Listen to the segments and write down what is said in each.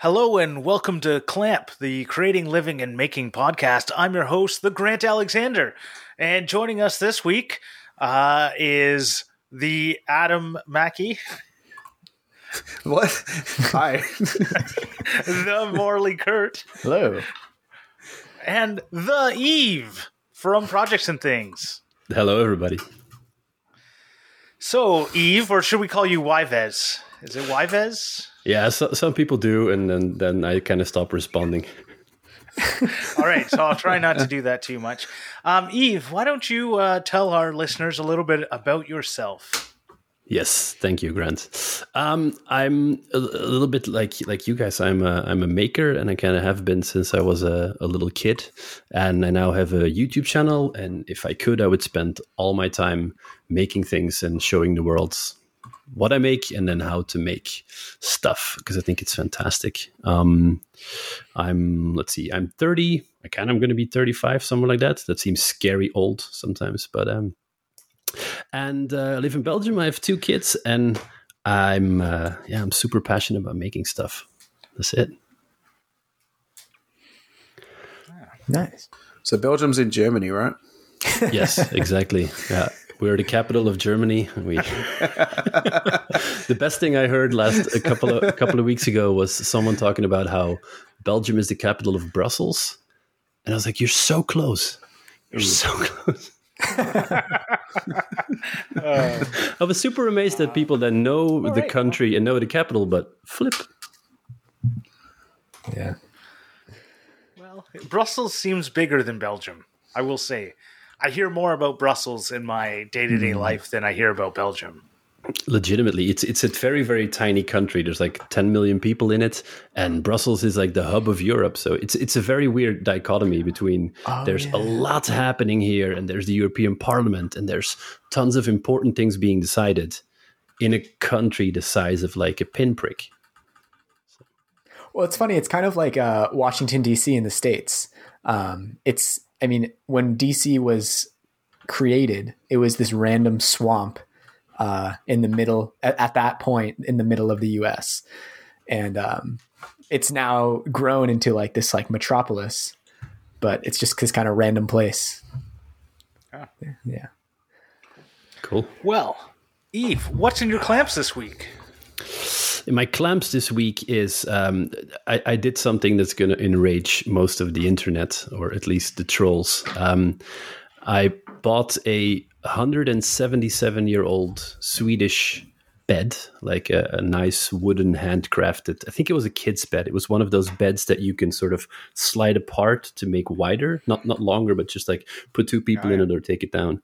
Hello and welcome to Clamp, the Creating, Living, and Making podcast. I'm your host, the Grant Alexander, and joining us this week uh, is the Adam Mackey, What? Hi. the Morley Kert, Hello. and the Eve from Projects and Things. Hello, everybody. So, Eve, or should we call you Yves? Is it Yves? Yeah, so, some people do, and then, then I kind of stop responding. All right, so I'll try not to do that too much. Um, Eve, why don't you uh, tell our listeners a little bit about yourself? Yes, thank you, Grant. Um, I'm a, a little bit like like you guys. I'm a I'm a maker, and I kind of have been since I was a, a little kid. And I now have a YouTube channel. And if I could, I would spend all my time making things and showing the world what I make and then how to make stuff because I think it's fantastic. Um, I'm let's see, I'm 30. I kind of going to be 35, somewhere like that. That seems scary old sometimes, but um, and uh, I live in Belgium. I have two kids, and I'm uh, yeah, I'm super passionate about making stuff. That's it. Nice. So Belgium's in Germany, right? Yes, exactly. Yeah, we're the capital of Germany. We the best thing I heard last a couple of a couple of weeks ago was someone talking about how Belgium is the capital of Brussels, and I was like, "You're so close. You're so close." I was super amazed that people that know the right. country and know the capital, but flip. Yeah. Well, Brussels seems bigger than Belgium, I will say. I hear more about Brussels in my day to day life than I hear about Belgium. legitimately it's it's a very very tiny country there's like 10 million people in it and brussels is like the hub of europe so it's it's a very weird dichotomy between there's a lot happening here and there's the european parliament and there's tons of important things being decided in a country the size of like a pinprick Well, it's funny. It's kind of like uh, Washington D.C. in the states. Um, it's, I mean, when D.C. was created, it was this random swamp uh, in the middle at, at that point in the middle of the U.S. and um, it's now grown into like this like metropolis, but it's just this kind of random place. Ah. Yeah. cool Well, Eve, what's in your clamps this week? In my clamps this week is um, I, I did something that's going to enrage most of the internet or at least the trolls. Um, I bought a 177 year old Swedish bed, like a, a nice wooden handcrafted. I think it was a kid's bed. It was one of those beds that you can sort of slide apart to make wider, not not longer, but just like put two people in it or take it down.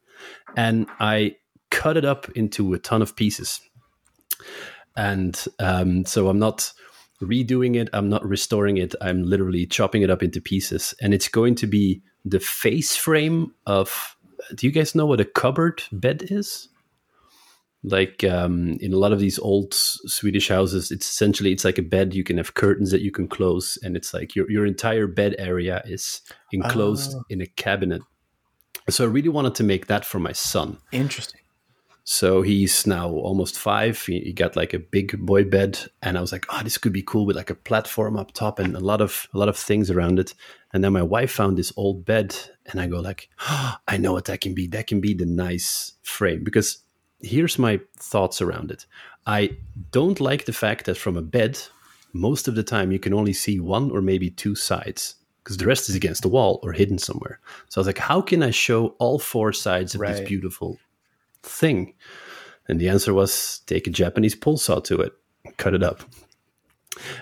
And I cut it up into a ton of pieces and um, so I'm not redoing it. I'm not restoring it. I'm literally chopping it up into pieces, and it's going to be the face frame of. Do you guys know what a cupboard bed is? Like um, in a lot of these old Swedish houses, it's essentially it's like a bed. You can have curtains that you can close, and it's like your your entire bed area is enclosed in a cabinet. So I really wanted to make that for my son. Interesting. So he's now almost five. He, he got like a big boy bed, and I was like, "Oh, this could be cool with like a platform up top and a lot of a lot of things around it." And then my wife found this old bed, and I go like, oh, "I know what that can be. That can be the nice frame." Because here's my thoughts around it. I don't like the fact that from a bed, most of the time you can only see one or maybe two sides because the rest is against the wall or hidden somewhere. So I was like, "How can I show all four sides of this beautiful thing? And the answer was take a Japanese pull saw to it, cut it up.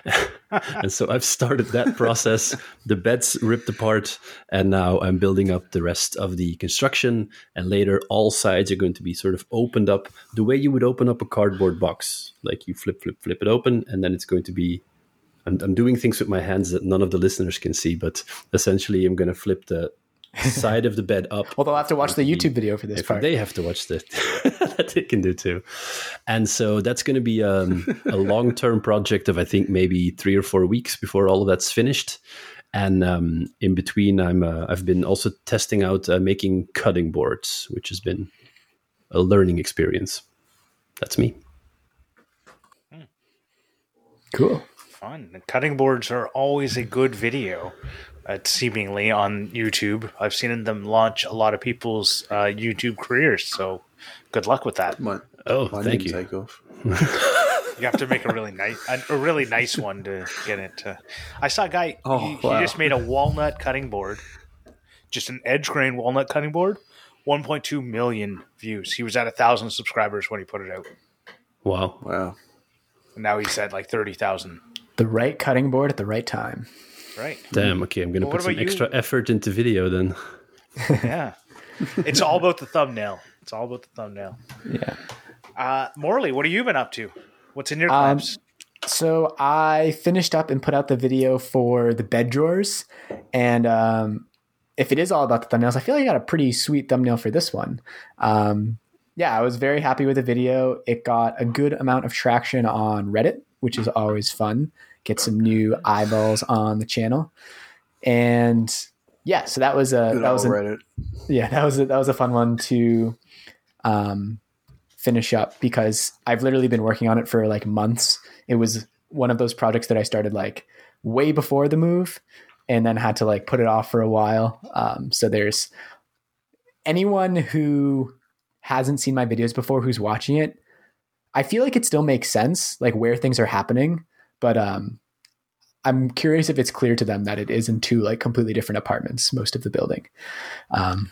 and so I've started that process. the bed's ripped apart, and now I'm building up the rest of the construction. And later, all sides are going to be sort of opened up the way you would open up a cardboard box. Like you flip, flip, flip it open, and then it's going to be. I'm, I'm doing things with my hands that none of the listeners can see, but essentially, I'm going to flip the side of the bed up Well, they'll have to watch the YouTube video for this if part. they have to watch that, that they can do too. And so that's going to be um, a long term project of I think maybe three or four weeks before all of that's finished. And um, in between, I'm uh, I've been also testing out uh, making cutting boards, which has been a learning experience. That's me. cool. Fun. The cutting boards are always a good video. Uh, seemingly on YouTube, I've seen them launch a lot of people's uh, YouTube careers. So, good luck with that. My, oh, thank you. Take off. you have to make a really nice, a, really nice one to get it. To, I saw a guy. Oh, he, wow. he just made a walnut cutting board, just an edge grain walnut cutting board. 1.2 million views. He was at a thousand subscribers when he put it out. Wow! Wow! And now he's at like thirty thousand. The right cutting board at the right time. Right. Damn. Okay, I'm gonna well, put some extra effort into video then. yeah, it's all about the thumbnail. It's all about the thumbnail. Yeah. Uh, Morley, what have you been up to? What's in your clamps? Um, so I finished up and put out the video for the bed drawers, and um, if it is all about the thumbnails, I feel like I got a pretty sweet thumbnail for this one. Um, yeah, I was very happy with the video. It got a good amount of traction on Reddit, which is always fun. Get some new eyeballs on the channel, and yeah, so that was a good that was a, Reddit. Yeah, that was a, that was a fun one to um, finish up because I've literally been working on it for like months. It was one of those projects that I started like way before the move and then had to like put it off for a while. Um, so there's anyone who hasn't seen my videos before who's watching it. I feel like it still makes sense, like where things are happening, but um, I'm curious if it's clear to them that it is in two like completely different apartments, most of the building. Um,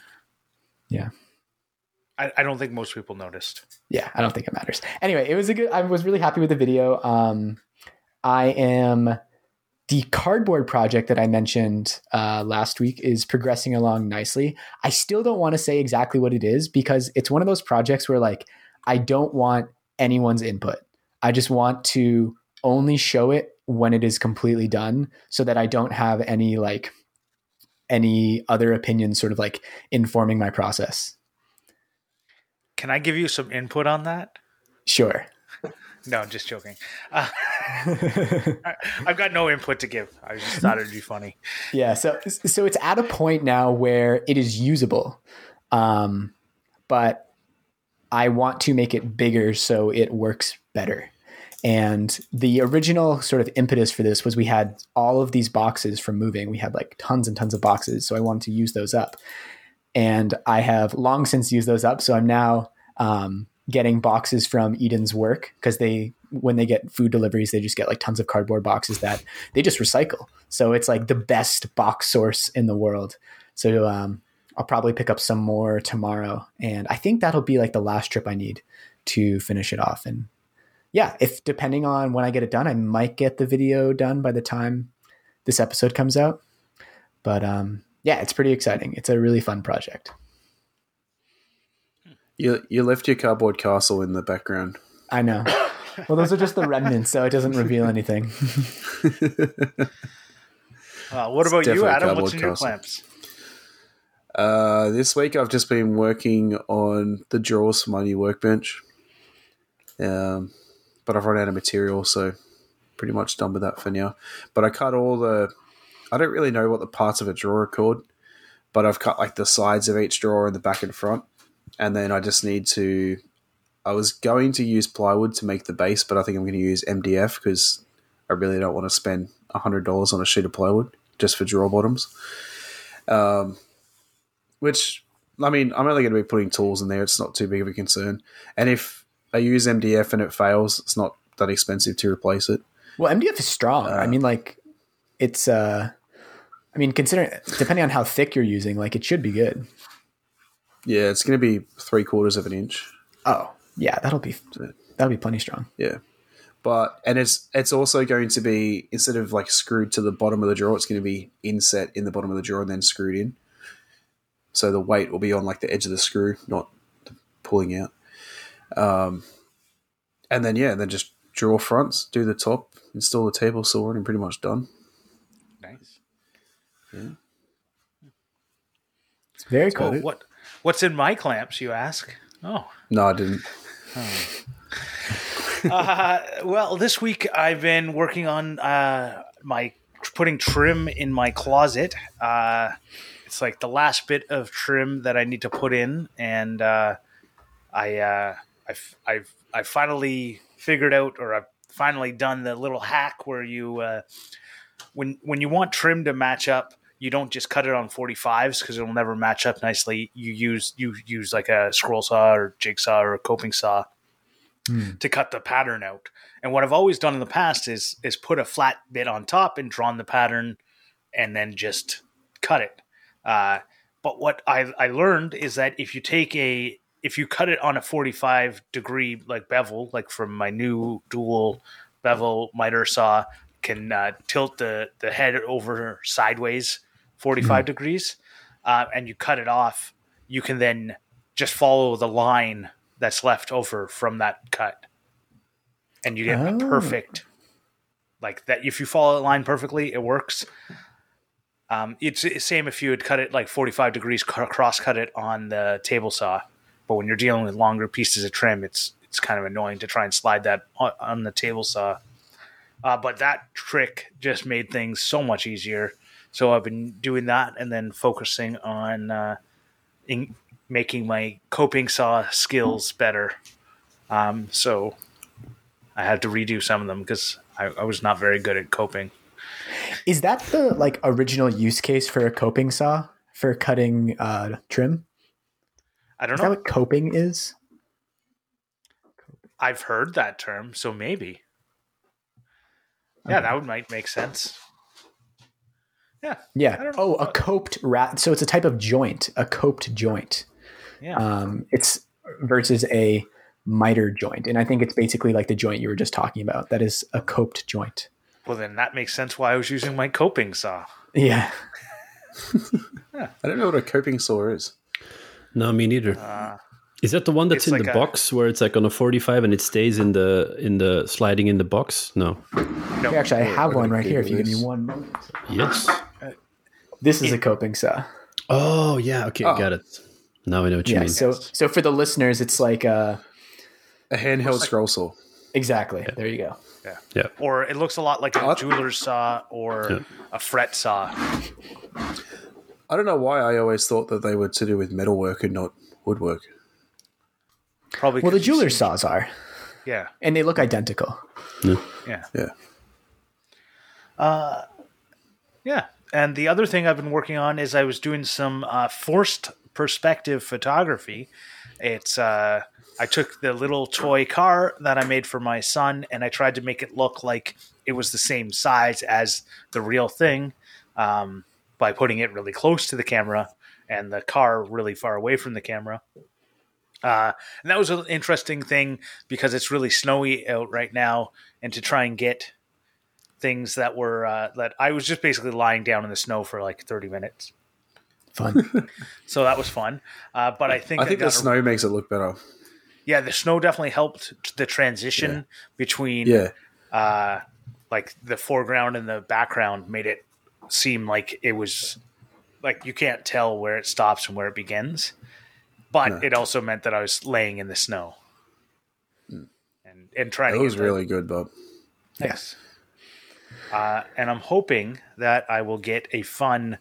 yeah. I, I, don't think most people noticed. Yeah, I don't think it matters. Anyway, it was a good. I was really happy with the video. Um, I am the cardboard project that I mentioned uh, last week is progressing along nicely. I still don't want to say exactly what it is because it's one of those projects where like I don't want anyone's input. I just want to only show it when it is completely done so that I don't have any like any other opinions sort of like informing my process. Can I give you some input on that? Sure. No, I'm just joking. Uh, I, have got no input to give. I just thought it'd be funny. Yeah, so so it's at a point now where it is usable, um, but I want to make it bigger so it works better. And the original sort of impetus for this was we had all of these boxes from moving. We had like tons and tons of boxes, so I wanted to use those up. And I have long since used those up, so I'm now um, getting boxes from Eden's work because they when they get food deliveries they just get like tons of cardboard boxes that they just recycle. So it's like the best box source in the world. So um, I'll probably pick up some more tomorrow, and I think that'll be like the last trip I need to finish it off. And yeah, if depending on when I get it done, I might get the video done by the time this episode comes out. But um, yeah, it's pretty exciting. It's a really fun project. You you left your cardboard castle in the background. I know. Well, those are just the remnants, so it doesn't reveal anything. uh, what about you, Adam? What's in your clamps? Uh, this week I've just been working on the drawers for my new workbench. Um, but I've run out of material, so pretty much done with that for now. But I cut all the. I don't really know what the parts of a drawer are called, but I've cut like the sides of each drawer and the back and front and then I just need to. I was going to use plywood to make the base, but I think I'm going to use MDF because I really don't want to spend hundred dollars on a sheet of plywood just for drawer bottoms. Um, which I mean, I'm only going to be putting tools in there. It's not too big of a concern. And if I use MDF and it fails, it's not that expensive to replace it. Well, MDF is strong. Uh, I mean, like it's. uh I mean, considering depending on how thick you're using, like it should be good. Yeah, it's going to be three quarters of an inch. Oh, yeah, that'll be that'll be plenty strong. Yeah, but and it's it's also going to be instead of like screwed to the bottom of the drawer, it's going to be inset in the bottom of the drawer and then screwed in. So the weight will be on like the edge of the screw, not pulling out. Um, and then yeah, then just draw fronts, do the top, install the table saw, and pretty much done. Nice. Yeah. It's very cool. what What's in my clamps, you ask? Oh. No, I didn't. Oh. uh, well, this week I've been working on uh, my putting trim in my closet. Uh, it's like the last bit of trim that I need to put in, and uh, I, uh, I've, I've, I finally figured out, or I've finally done the little hack where you uh, when when you want trim to match up, you don't just cut it on 45s because it'll never match up nicely. You use you use like a scroll saw or jigsaw or a coping saw to cut the pattern out. And what I've always done in the past is is put a flat bit on top and drawn the pattern, and then just cut it. Uh, but what I I learned is that if you take a if you cut it on a 45 degree like bevel, like from my new dual bevel miter saw, can uh, tilt the the head over sideways 45 degrees, uh, and you cut it off, you can then just follow the line that's left over from that cut, and you get a Oh. perfect like that. If you follow the line perfectly, it works. Um, it's the same if you had cut it like 45 degrees, cross cut it on the table saw. But when you're dealing with longer pieces of trim, it's it's kind of annoying to try and slide that on, the table saw. Uh, but that trick just made things so much easier. So I've been doing that and then focusing on uh, in making my coping saw skills better. Um, so I had to redo some of them because I, I was not very good at coping. Is that the like original use case for a coping saw for cutting uh, trim? I don't Is know. that what coping is? I've heard that term, so maybe. Yeah, that would might make sense. Yeah, Yeah. Oh, a coped rat. So it's a type of joint, a coped joint. yeah. Um, it's versus a miter joint, and I think it's basically like the joint you were just talking about. That is a coped joint. well, then that makes sense why I was using my coping saw. Yeah. I don't know what a coping saw is. No, me neither. Uh, Is that the one that's in like the a- box where it's like on a 45 and it stays in the in the sliding in the box? No. no, Hey, Actually, I have one right here. If you give me one moment. Yes. This is a coping saw. Oh, yeah. Okay, Oh. got it. Now I know what you Yeah. mean. So, so for the listeners, it's like uh, A handheld scroll saw. exactly. There you go. yeah. Yeah. or it looks a lot like a jeweler's saw or a fret saw. I don't know why I always thought that they were to do with metalwork and not woodwork. Probably. Well, the you jeweler see- saws are, Yeah, and they look identical. yeah, Yeah. yeah. And the other thing I've been working on is I was doing some uh, forced perspective photography. It's uh, I took the little toy car that I made for my son, and I tried to make it look like it was the same size as the real thing um, by putting it really close to the camera and the car really far away from the camera. Uh, and that was an interesting thing because it's really snowy out right now, and to try and get things that were uh, that I was just basically lying down in the snow for like thirty minutes, Fun. so that was fun. Uh, but I think I think the a- snow makes it look better. yeah, the snow definitely helped the transition between Yeah. uh, like the foreground and the background made it seem like it was like you can't tell where it stops and where it begins. But No. it also meant that I was laying in the snow and and trying It was really good, Bob. Yes. Uh, and I'm hoping that I will get a fun,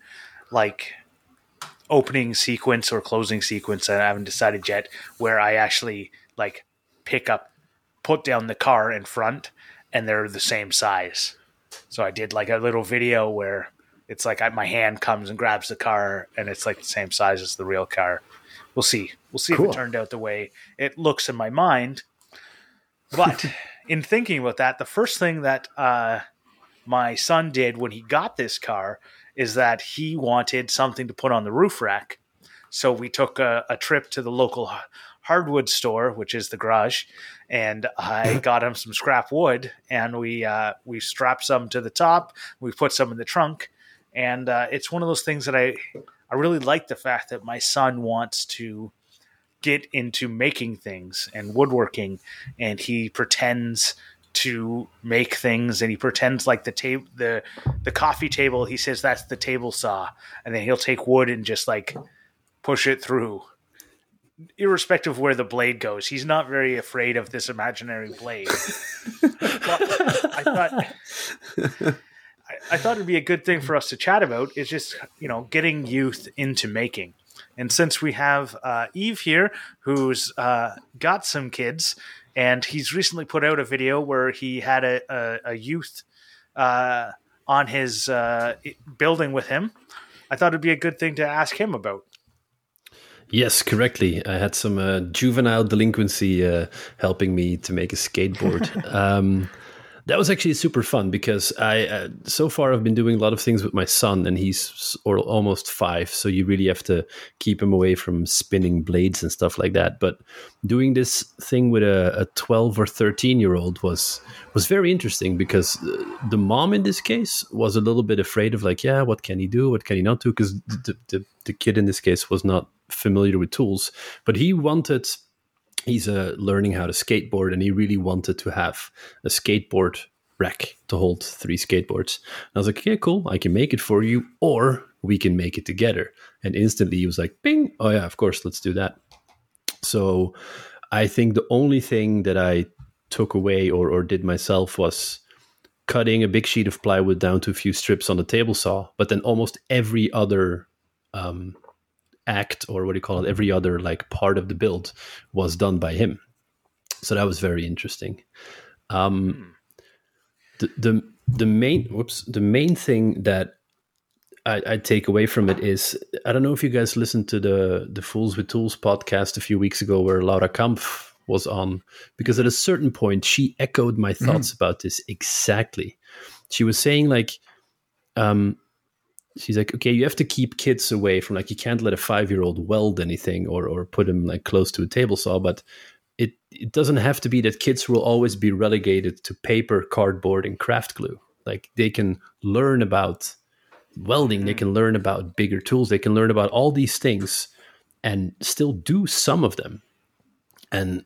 like, opening sequence or closing sequence. I haven't decided yet where I actually like pick up, put down the car in front, and they're the same size. So I did like a little video where it's like I, my hand comes and grabs the car, and it's like the same size as the real car. We'll see. We'll see if it turned out the way it looks in my mind. But in thinking about that, the first thing that uh, my son did when he got this car is that he wanted something to put on the roof rack. So we took a, a trip to the local hardwood store, which is the garage, and I got him some scrap wood, and we uh, we strapped some to the top. We put some in the trunk, and uh, it's one of those things that I I really like the fact that my son wants to get into making things and woodworking, and he pretends to make things and he pretends like the table the the coffee table he says that's the table saw and then he'll take wood and just like push it through irrespective of where the blade goes he's not very afraid of this imaginary blade i thought I, I thought it'd be a good thing for us to chat about is just you know getting youth into making and since we have uh, eve here who's uh, got some kids and he's recently put out a video where he had a, a, a youth uh, on his uh, building with him. I thought it'd be a good thing to ask him about. Yes, correctly. I had some uh, juvenile delinquency uh, helping me to make a skateboard. um, that was actually super fun because I uh, so far I've been doing a lot of things with my son, and he's or almost five, so you really have to keep him away from spinning blades and stuff like that. But doing this thing with a, a twelve or thirteen year old was was very interesting because the mom in this case was a little bit afraid of like, yeah, what can he do? What can he not do? Because the, the the kid in this case was not familiar with tools, but he wanted he's uh, learning how to skateboard and he really wanted to have a skateboard rack to hold three skateboards. And I was like, okay, cool, I can make it for you, or we can make it together. And instantly he was like, bing, oh yeah, of course, let's do that. So I think the only thing that I took away or, or did myself was cutting a big sheet of plywood down to a few strips on the table saw, but then almost every other um, act or what do you call it every other like part of the build was done by him so that was very interesting um the the, the main whoops the main thing that I, I take away from it is I don't know if you guys listened to the the Fools with Tools podcast a few weeks ago where Laura Kampf was on because at a certain point she echoed my thoughts mm. about this exactly. She was saying like um she's like, okay, you have to keep kids away from like you can't let a five year old weld anything or or put him like close to a table saw, but it it doesn't have to be that kids will always be relegated to paper, cardboard, and craft glue. Like they can learn about welding, they can learn about bigger tools, they can learn about all these things and still do some of them. And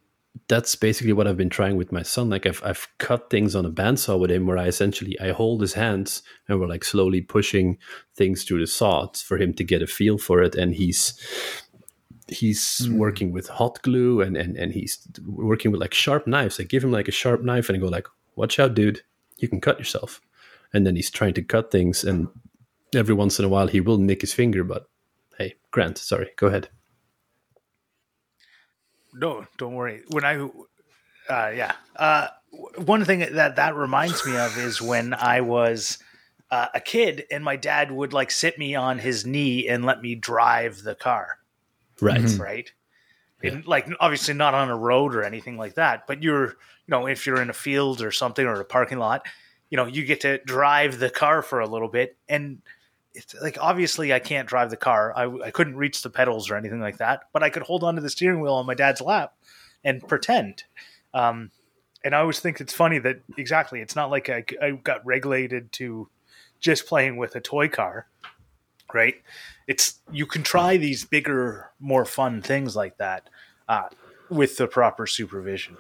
that's basically what I've been trying with my son. Like I've I've cut things on a bandsaw with him, where I essentially I hold his hands and we're like slowly pushing things through the saw for him to get a feel for it, and he's he's mm. working with hot glue and and and he's working with like sharp knives. I give him like a sharp knife and I go like, "Watch out, dude! You can cut yourself." And then he's trying to cut things, and every once in a while he will nick his finger. But hey, Grant, sorry, go ahead no, don't worry. When I, uh, yeah, uh, one thing that that reminds me of is when I was uh, a kid and my dad would like sit me on his knee and let me drive the car. Right. Mm-hmm. Right. Yeah. And, like obviously not on a road or anything like that, but you're, you know, if you're in a field or something or a parking lot, you know, you get to drive the car for a little bit and it's like obviously I can't drive the car. I, I couldn't reach the pedals or anything like that, but I could hold onto the steering wheel on my dad's lap and pretend. Um, and I always think it's funny that exactly it's not like I, I got regulated to just playing with a toy car, right? It's you can try these bigger, more fun things like that uh, with the proper supervision.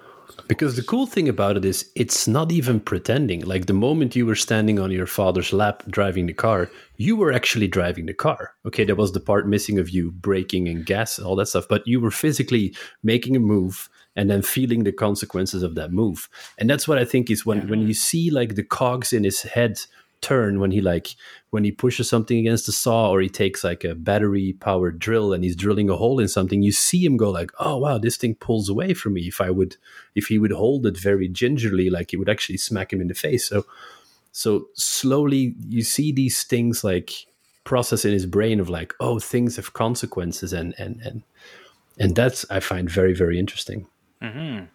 Because the cool thing about it is, it's not even pretending. Like the moment you were standing on your father's lap driving the car, you were actually driving the car. Okay, there was the part missing of you braking and gas, all that stuff, but you were physically making a move and then feeling the consequences of that move. And that's what I think is when, when you see like the cogs in his head turn when he like when he pushes something against the saw or he takes like a battery powered drill and he's drilling a hole in something you see him go like oh wow this thing pulls away from me. If i would if he would hold it very gingerly like it would actually smack him in the face. So so slowly you see these things like process in his brain of like oh things have consequences and and and and that's i find very very interesting. Mm-hmm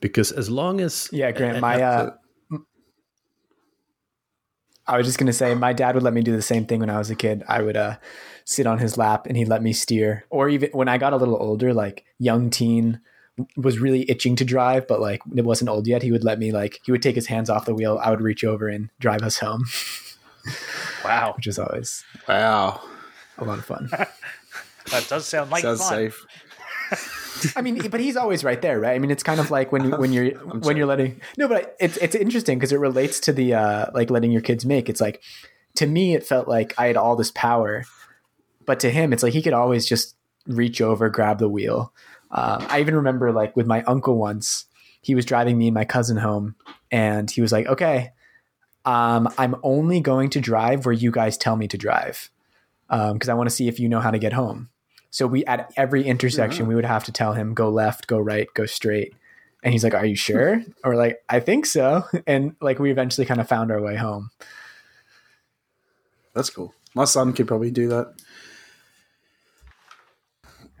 because as long as yeah, Grant, my uh, I was just gonna say my dad would let me do the same thing when I was a kid. I would uh, sit on his lap and he'd let me steer, or even when I got a little older, like young teen was really itching to drive, but like it wasn't old yet. He would let me like he would take his hands off the wheel. I would reach over and drive us home. wow, which is always wow a lot of fun. that does sound like sounds fun. safe. I mean, but he's always right there, right? I mean, it's kind of like when you when you're when you're letting no, but it's it's interesting because it relates to the uh, like letting your kids make. It's like to me, it felt like I had all this power, but to him, it's like he could always just reach over, grab the wheel. Um, I even remember like with my uncle once, he was driving me and my cousin home, and he was like, "Okay, um, I'm only going to drive where you guys tell me to drive, because um, I want to see if you know how to get home." So we at every intersection we would have to tell him go left, go right, go straight. And he's like, "Are you sure?" or like, "I think so." And like we eventually kind of found our way home. That's cool. My son could probably do that.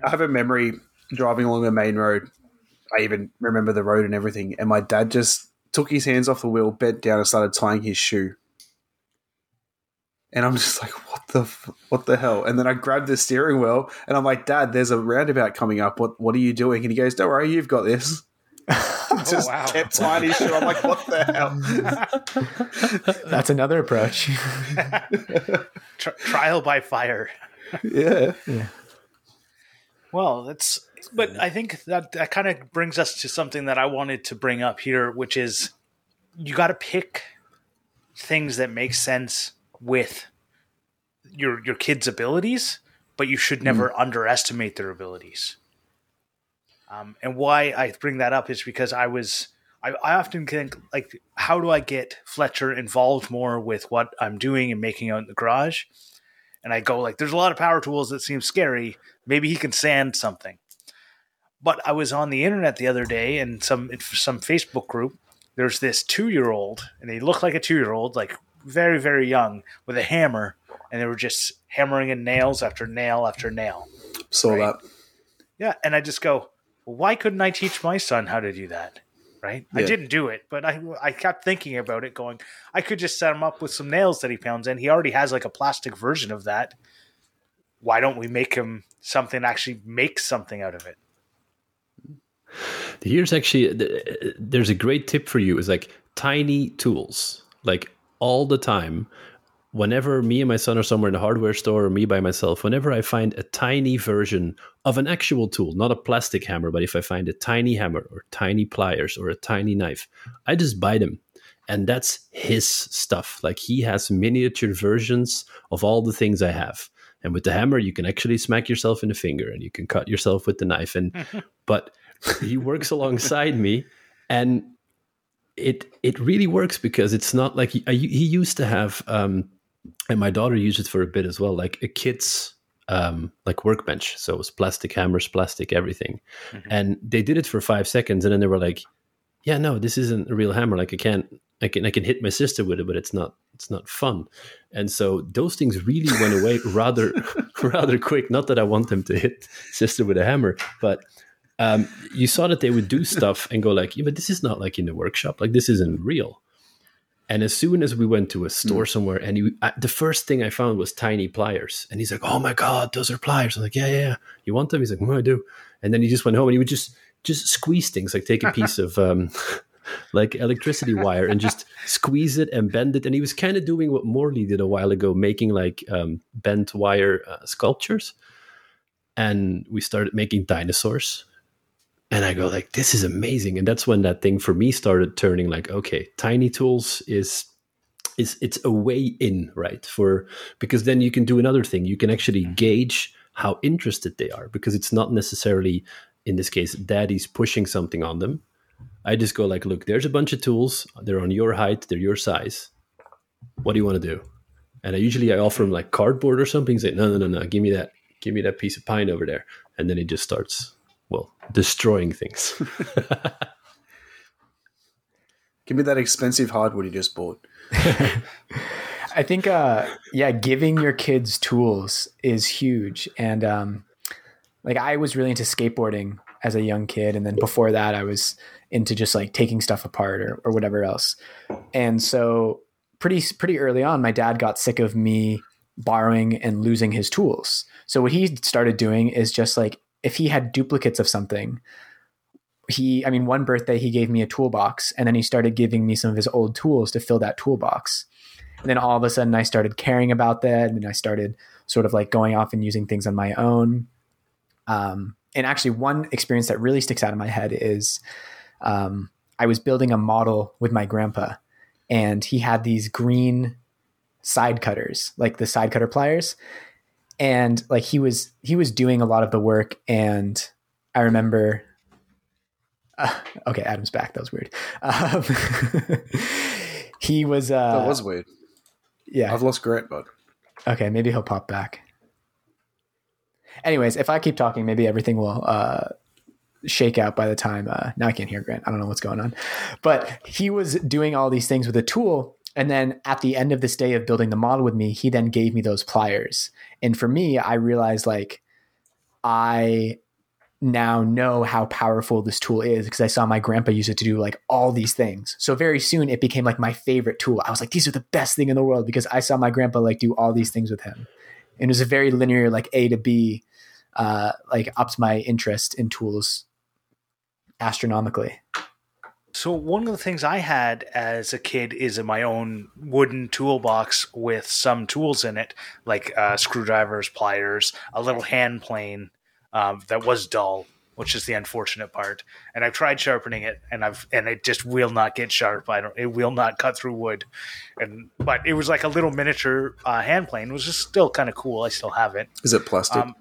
I have a memory driving along the main road. I even remember the road and everything. And my dad just took his hands off the wheel, bent down, and started tying his shoe. And I'm just like, what the f- what the hell? And then I grabbed the steering wheel, and I'm like, Dad, there's a roundabout coming up. What what are you doing? And he goes, Don't worry, you've got this. Oh, just wow. kept tying his shoe. I'm like, what the hell? That's another approach. Tri- trial by fire. yeah. Well, that's. But I think that that kind of brings us to something that I wanted to bring up here, which is you got to pick things that make sense with your your kids' abilities, but you should never underestimate their abilities. Um, and why I bring that up is because I was I, I often think like, how do I get Fletcher involved more with what I'm doing and making out in the garage? And I go like, there's a lot of power tools that seem scary. Maybe he can sand something. But I was on the internet the other day in some in some Facebook group. There's this two year old, and they look like a two year old, like very very young, with a hammer, and they were just hammering in nails after nail after nail. Saw Right. that. Yeah, and I just go, well, why couldn't I teach my son how to do that? Right? I didn't do it, but I I kept thinking about it, going, I could just set him up with some nails that he pounds in. He already has like a plastic version of that. Why don't we make him something actually make something out of it? Here's actually there's a great tip for you. Is like tiny tools, like all the time. Whenever me and my son are somewhere in a hardware store or me by myself, whenever I find a tiny version of an actual tool, not a plastic hammer, but if I find a tiny hammer or tiny pliers or a tiny knife, I just buy them. And that's his stuff. Like he has miniature versions of all the things I have. And with the hammer, you can actually smack yourself in the finger and you can cut yourself with the knife. And but he works alongside me and it it really works because it's not like he, I, he used to have um and my daughter used it for a bit as well like a kid's um like workbench. So it was plastic hammers plastic everything. And they did it for five seconds and then they were like yeah no this isn't a real hammer. Like i can't i can i can hit my sister with it but it's not it's not fun. And so those things really went away rather rather quick. Not that i want them to hit sister with a hammer but um, you saw that they would do stuff and go like, yeah, but this is not like in the workshop. Like this isn't real. And as soon as we went to a store somewhere, and uh, the first thing I found was tiny pliers, and he's like, "Oh my god, those are pliers!" I'm like, "Yeah, yeah, yeah. You want them?" He's like, "No, I do." And then he just went home and he would just just squeeze things, like take a piece of um, like electricity wire and just squeeze it and bend it. And he was kind of doing what Morley did a while ago, making like um, bent wire uh, sculptures. And we started making dinosaurs and I go like, this is amazing. And that's when that thing for me started turning like, okay, tiny tools is is it's a way in, right? For because then you can do another thing. You can actually mm-hmm. gauge how interested they are because it's not necessarily in this case daddy's pushing something on them. I just go like, look, there's a bunch of tools. They're on your height. They're your size. What do you want to do? And I usually I offer him like cardboard or something. Like, no, no, no, no. Give me that. Give me that piece of pine over there. And then he just starts well, destroying things. Give me that expensive hardwood you just bought. I think, uh, yeah, giving your kids tools is huge. And um, like, I was really into skateboarding as a young kid, and then before that, I was into just like taking stuff apart or, or whatever else. And so, pretty pretty early on, my dad got sick of me borrowing and losing his tools. So what he started doing is just like if he had duplicates of something, he I mean, one birthday he gave me a toolbox, and then he started giving me some of his old tools to fill that toolbox. And then all of a sudden, I started caring about that, and I started sort of like going off and using things on my own. Um, and actually, one experience that really sticks out in my head is um, I was building a model with my grandpa, and he had these green side cutters, like the side cutter pliers, and like he was he was doing a lot of the work. And I remember, uh, okay, Adam's back. That was weird. Um, he was. Uh, That was weird. yeah. I've lost Grant, but Okay, maybe he'll pop back. Anyways, if I keep talking, maybe everything will uh, shake out by the time. Uh, now I can't hear Grant. I don't know what's going on. But he was doing all these things with a tool. And then at the end of this day of building the model with me, he then gave me those pliers. And for me, I realized like I now know how powerful this tool is because I saw my grandpa use it to do like all these things. So very soon it became like my favorite tool. I was like, these are the best thing in the world because I saw my grandpa like do all these things with him. And it was a very linear, like A to B, uh, like upped my interest in tools astronomically. So one of the things I had as a kid is in my own wooden toolbox with some tools in it, like uh, screwdrivers, pliers, a little hand plane um, that was dull, which is the unfortunate part. And I've tried sharpening it, and I've and it just will not get sharp. I don't. It will not cut through wood. And but it was like a little miniature uh, hand plane, which is still kind of cool. I still have it. Is it plastic? Um,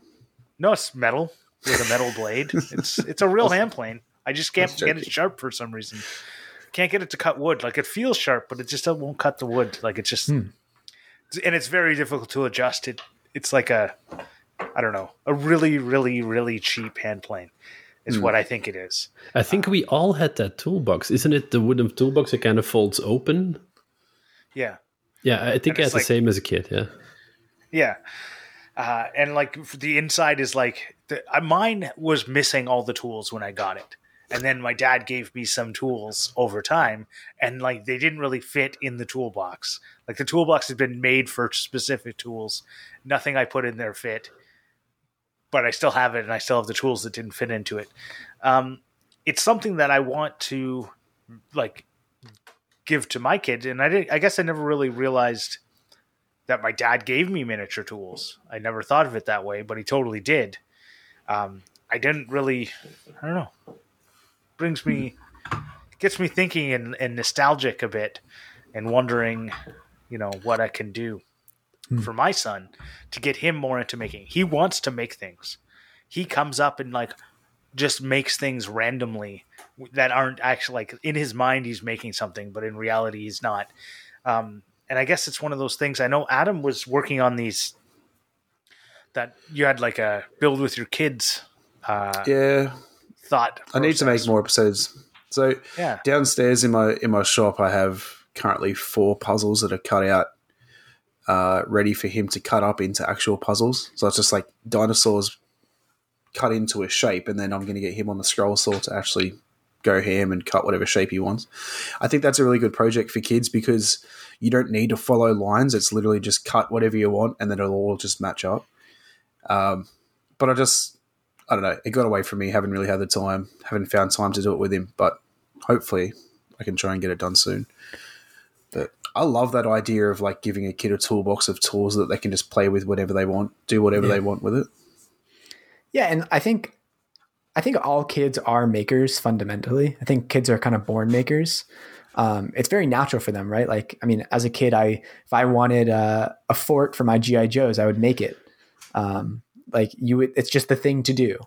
no, it's metal with a metal blade. It's it's a real hand plane. I just can't get it sharp for some reason. Can't get it to cut wood. Like it feels sharp, but it just won't cut the wood. Like it just, hmm. and it's very difficult to adjust. It it's like a, I don't know, a really really really cheap hand plane is hmm. what I think it is. I think we all had that toolbox, isn't it? The wooden toolbox that kind of folds open. Yeah. Yeah, I think I had like, the same as a kid. Yeah. Yeah. Uh, and like the inside is like the, uh, mine was missing all the tools when I got it and then my dad gave me some tools over time and like they didn't really fit in the toolbox. Like the toolbox had been made for specific tools. Nothing i put in there fit but i still have it and i still have the tools that didn't fit into it. Um, it's something that i want to like give to my kids and i didn't i guess i never really realized that my dad gave me miniature tools. I never thought of it that way but he totally did. Um, I didn't really, I don't know brings me gets me thinking and, and nostalgic a bit and wondering you know what i can do mm. for my son to get him more into making. He wants to make things. He comes up and like just makes things randomly that aren't actually like in his mind he's making something but in reality he's not. Um, and i guess it's one of those things. I know adam was working on these that you had like a build with your kids uh, yeah thought. Process. I need to make more episodes. So yeah. downstairs in my in my shop, I have currently four puzzles that are cut out, uh, ready for him to cut up into actual puzzles. So it's just like dinosaurs cut into a shape, and then I'm going to get him on the scroll saw to actually go ham and cut whatever shape he wants. I think that's a really good project for kids because you don't need to follow lines. It's literally just cut whatever you want, and then it'll all just match up. Um, but I just I don't know. It got away from me. Haven't really had the time. Haven't found time to do it with him. But hopefully, I can try and get it done soon. But I love that idea of like giving a kid a toolbox of tools that they can just play with whatever they want, do whatever yeah. they want with it. Yeah, and I think I think all kids are makers fundamentally. I think kids are kind of born makers. Um, it's very natural for them, right? Like, I mean, as a kid, I if I wanted a fort for my GI Joes, I would make it. Um, like you, it's just the thing to do.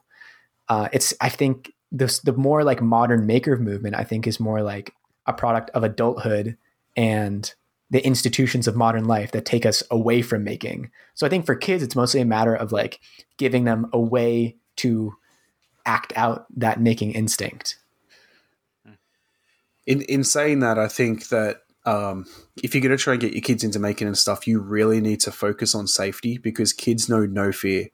Uh, it's I think the the more like modern maker movement I think is more like a product of adulthood and the institutions of modern life that take us away from making. So I think for kids, it's mostly a matter of like giving them a way to act out that making instinct. In in saying that, I think that um, if you're going to try and get your kids into making and stuff, you really need to focus on safety because kids know no fear.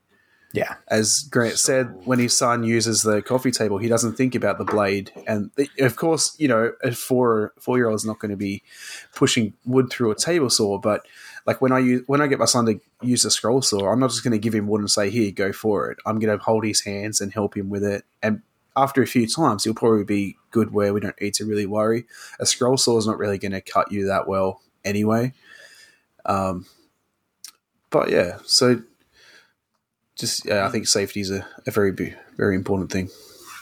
Yeah. As Grant said, when his son uses the coffee table, he doesn't think about the blade. And the, of course, you know, a four four year old is not going to be pushing wood through a table saw. But like when I use when I get my son to use a scroll saw, I'm not just going to give him wood and say, "Here, go for it." I'm going to hold his hands and help him with it. And after a few times, he'll probably be good where we don't need to really worry. A scroll saw is not really going to cut you that well anyway. Um, but yeah, so just I think safety is a, a very very important thing.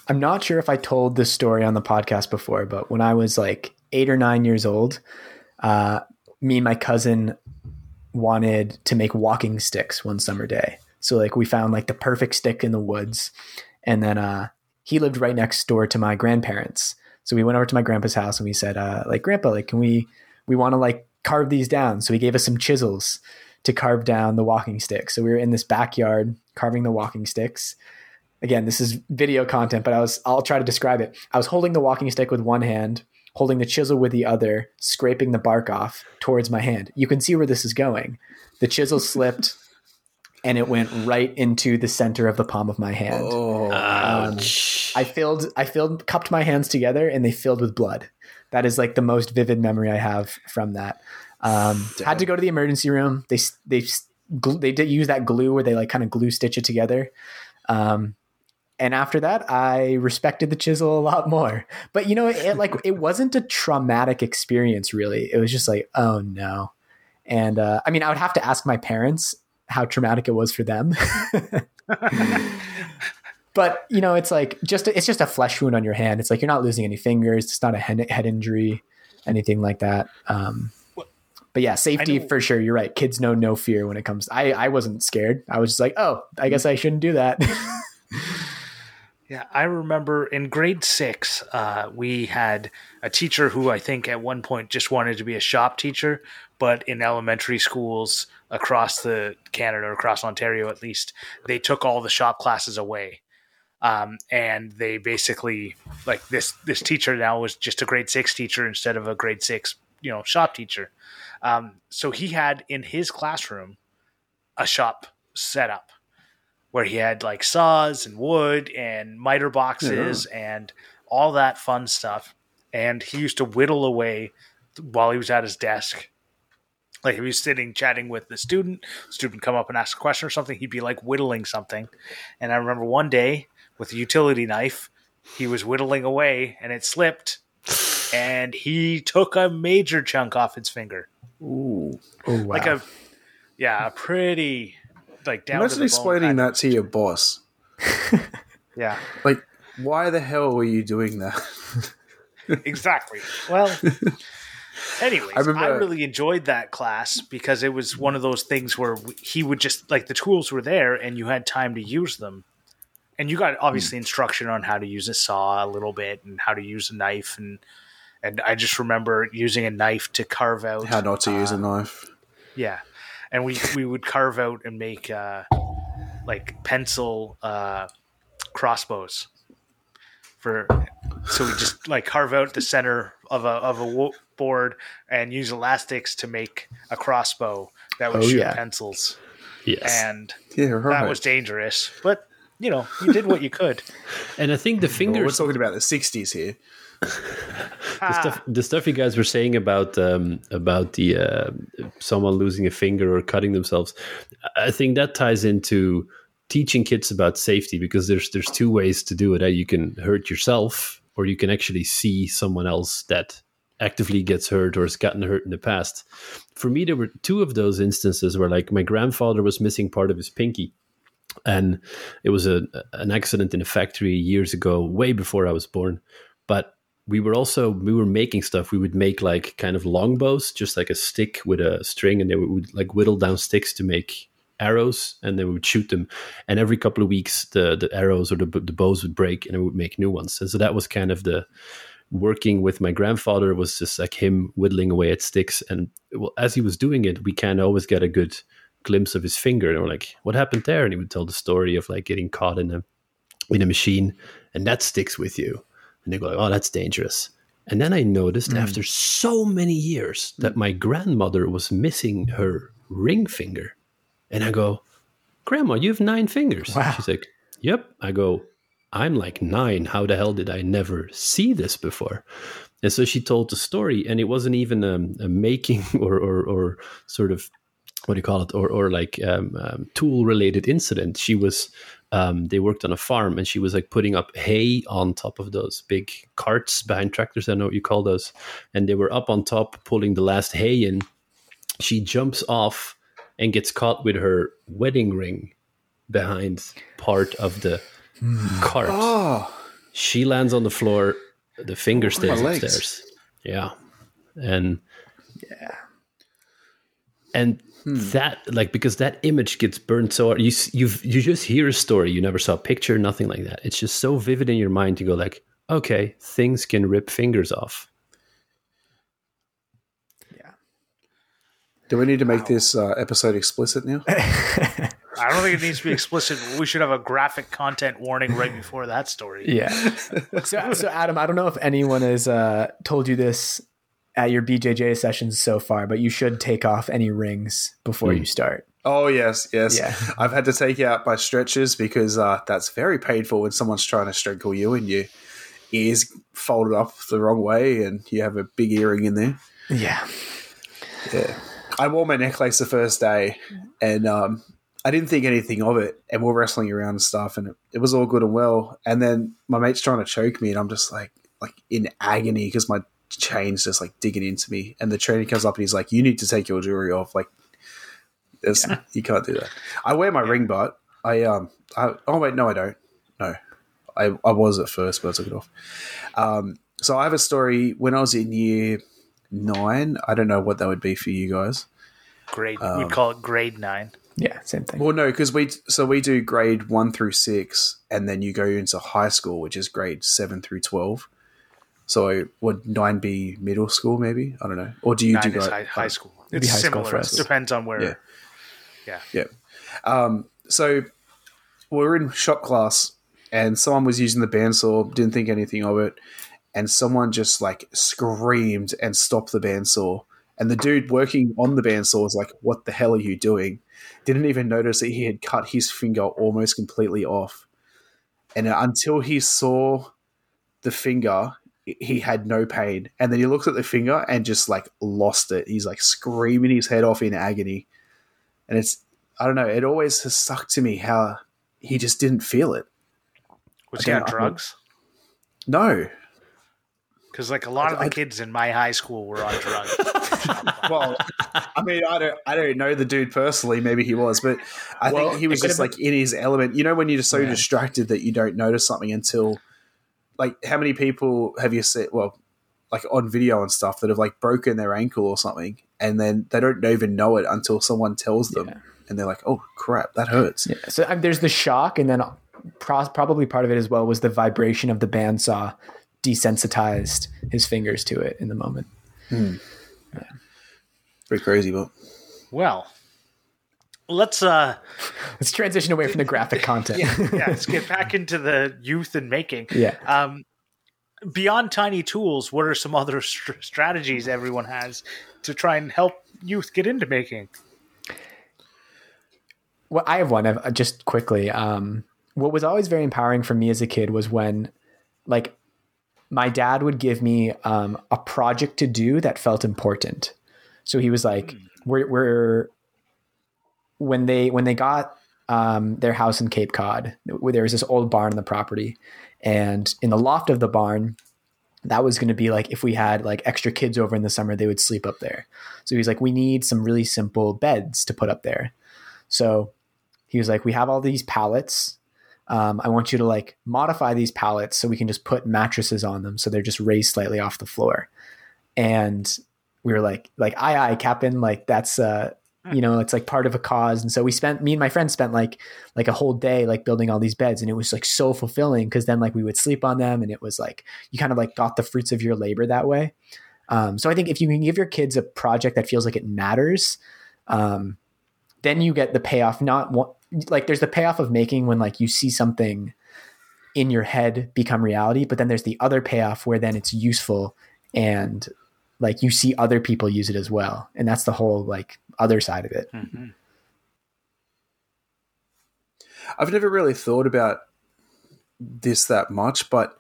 I'm not sure if I told this story on the podcast before, but when I was like eight or nine years old, uh, me and my cousin wanted to make walking sticks one summer day. So like we found like the perfect stick in the woods, and then uh, he lived right next door to my grandparents. So we went over to my grandpa's house and we said, uh, like, Grandpa, like, can we we want to like carve these down? So he gave us some chisels to carve down the walking stick. So we were in this backyard carving the walking sticks. Again, this is video content, but I was I'll try to describe it. I was holding the walking stick with one hand, holding the chisel with the other, scraping the bark off towards my hand. You can see where this is going. The chisel slipped and it went right into the center of the palm of my hand. Oh, um, Ouch. I filled I filled cupped my hands together and they filled with blood. That is like the most vivid memory I have from that. Um, had to go to the emergency room. They they they did use that glue where they like kind of glue stitch it together. Um, and after that, I respected the chisel a lot more. But you know, it like it wasn't a traumatic experience really. It was just like, oh no. And uh, I mean, I would have to ask my parents how traumatic it was for them. but you know, it's like just it's just a flesh wound on your hand. It's like you're not losing any fingers. It's not a head, head injury, anything like that. Um, but yeah, safety for sure. You're right. Kids know no fear when it comes. I I wasn't scared. I was just like, oh, I guess I shouldn't do that. Yeah, I remember in grade six, uh, we had a teacher who I think at one point just wanted to be a shop teacher, but in elementary schools across the Canada, across Ontario at least, they took all the shop classes away. Um, and they basically like this this teacher now was just a grade six teacher instead of a grade six you know shop teacher. Um, so he had in his classroom a shop setup where he had like saws and wood and miter boxes and all that fun stuff. And he used to whittle away while he was at his desk. Like if he was sitting chatting with the student, student come up and ask a question or something, he'd be like whittling something. And I remember one day with a utility knife, he was whittling away and it slipped and he took a major chunk off his finger. ooh. oh wow. Like a yeah, a pretty like down to Imagine the explaining kind that to your boss. Yeah. Like, why the hell were you doing that? exactly. Well, anyways, I, I really enjoyed that class because it was one of those things where he would just like the tools were there and you had time to use them. And you got obviously hmm. instruction on how to use a saw a little bit and how to use a knife and and I just remember using a knife to carve out How not to uh, use a knife. Yeah, and we we would carve out and make uh, like pencil uh, crossbows for. So we just like carve out the center of a of a wo- board and use elastics to make a crossbow that would Oh, shoot yeah. pencils, Yes. and Yeah, right. that was dangerous. But you know, you did what you could. And I think the Well, we're talking about the 60s here. The stuff, the stuff you guys were saying about um, about the uh, someone losing a finger or cutting themselves, I think that ties into teaching kids about safety because there's there's two ways to do it. eh? You can hurt yourself, or you can actually see someone else that actively gets hurt or has gotten hurt in the past. For me, there were two of those instances where, like, my grandfather was missing part of his pinky, and it was a an accident in a factory years ago, way before I was born. But we were also we were making stuff. We would make like kind of longbows, just like a stick with a string, and they would like whittle down sticks to make arrows, and then we would shoot them. And every couple of weeks, the the arrows or the the bows would break, and we would make new ones. And so that was kind of the working with my grandfather was just like him whittling away at sticks. And well, as he was doing it, we of always get a good glimpse of his finger, and we're like, "What happened there?" And he would tell the story of like getting caught in a in a machine, and that sticks with you. And they go, like, "Oh, that's dangerous." And then I noticed after so many years that my grandmother was missing her ring finger, and I go, "Grandma, you have nine fingers." Wow. She's like, "Yep." I go, "I'm like nine. How the hell did I never see this before?" And so she told the story, and it wasn't even um, a making or, or or sort of what do you call it, or or like um, um, tool related incident. She was um, they worked on a farm, and she was like putting up hay on top of those big carts behind tractors. I know what you call those, and they were up on top pulling the last hay in. She jumps off and gets caught with her wedding ring behind part of the cart. Oh, She lands on the floor. The finger stays upstairs. Yeah, and yeah, and that like because that image gets burned so hard, you you've you just hear a story, you never saw a picture, nothing like that. It's just so vivid in your mind to go like, okay, things can rip fingers off. Yeah. Do we need to make this uh, episode explicit now? I don't think it needs to be explicit. We should have a graphic content warning right before that story. Yeah. so, so Adam, I don't know if anyone has uh, told you this at your BJJ sessions so far, but you should take off any rings before you start. Oh yes, yes. Yeah. I've had to take it out my stretches because uh, that's very painful when someone's trying to strangle you and your ears folded up the wrong way and you have a big earring in there. Yeah. Yeah. I wore my necklace the first day and um, I didn't think anything of it. And we're wrestling around and stuff and it, it was all good and well. And then my mate's trying to choke me and I'm just like like in agony because my chain's just like digging into me. And the trainer comes up and he's like, You need to take your jewelry off. Like there's, you can't do that. I wear my ring but I um I, oh wait, no I don't. No. I, I was at first, but I took it off. Um, so I have a story when I was in year nine. I don't know what that would be for you guys. Grade. Um, we'd call it grade nine. Yeah. Same thing. Well, no, because we so we do grade one through six, and then you go into high school, which is grade seven through twelve. So would nine be middle school? Maybe I don't know. Or do you Nine do is go- high, high school. It's high similar. for us. Depends on where. Yeah. Yeah. Yeah. Um, so we're in shop class, and someone was using the bandsaw. Didn't think anything of it, and someone just like screamed and stopped the bandsaw. And the dude working on the bandsaw was like, "What the hell are you doing?" Didn't even notice that he had cut his finger almost completely off. And until he saw the finger, he had no pain. And then he looks at the finger and just like lost it. He's like screaming his head off in agony. And it's, I don't know, it always has stuck to me how he just didn't feel it. Was he I on drugs? No. Because like a lot of the I- kids in my high school were on drugs. Well, I mean, I don't, I don't know the dude personally. Maybe he was, but I Well, think he was just like in his element. You know, when you're just so Yeah. distracted that you don't notice something until, like, how many people have you seen? Well, like on video and stuff that have like broken their ankle or something, and then they don't even know it until someone tells them, Yeah. and they're like, "Oh crap, that hurts." Yeah. So um, there's the shock, and then pro- probably part of it as well was the vibration of the bandsaw desensitized his fingers to it in the moment. Pretty crazy, but well, let's uh Let's transition away from the graphic content. yeah, let's get back into the youth and making. Yeah. Um, beyond tiny tools, what are some other str- strategies everyone has to try and help youth get into making? Well, I have one. I've, uh, just quickly. Um, what was always very empowering for me as a kid was when, like, my dad would give me um, a project to do that felt important. So he was like, "We're, we're when they when they got um, their house in Cape Cod, there was this old barn on the property, and in the loft of the barn." That was going to be like if we had like extra kids over in the summer, they would sleep up there. So he's like, we need some really simple beds to put up there. So he was like, "We have all these pallets. Um, I want you to like modify these pallets so we can just put mattresses on them, so they're just raised slightly off the floor." And we were like, "Like, aye, aye, Captain. Like, that's uh, you know, it's like part of a cause." And so we spent, me and my friend spent like like a whole day like building all these beds, and it was like so fulfilling because then like we would sleep on them, and it was like you kind of like got the fruits of your labor that way. Um, so I think if you can give your kids a project that feels like it matters, um, then you get the payoff. Not one, like there's the payoff of making when like you see something in your head become reality but then there's the other payoff where then it's useful and like you see other people use it as well. And that's the whole like other side of it mm-hmm. I've never really thought about this that much, but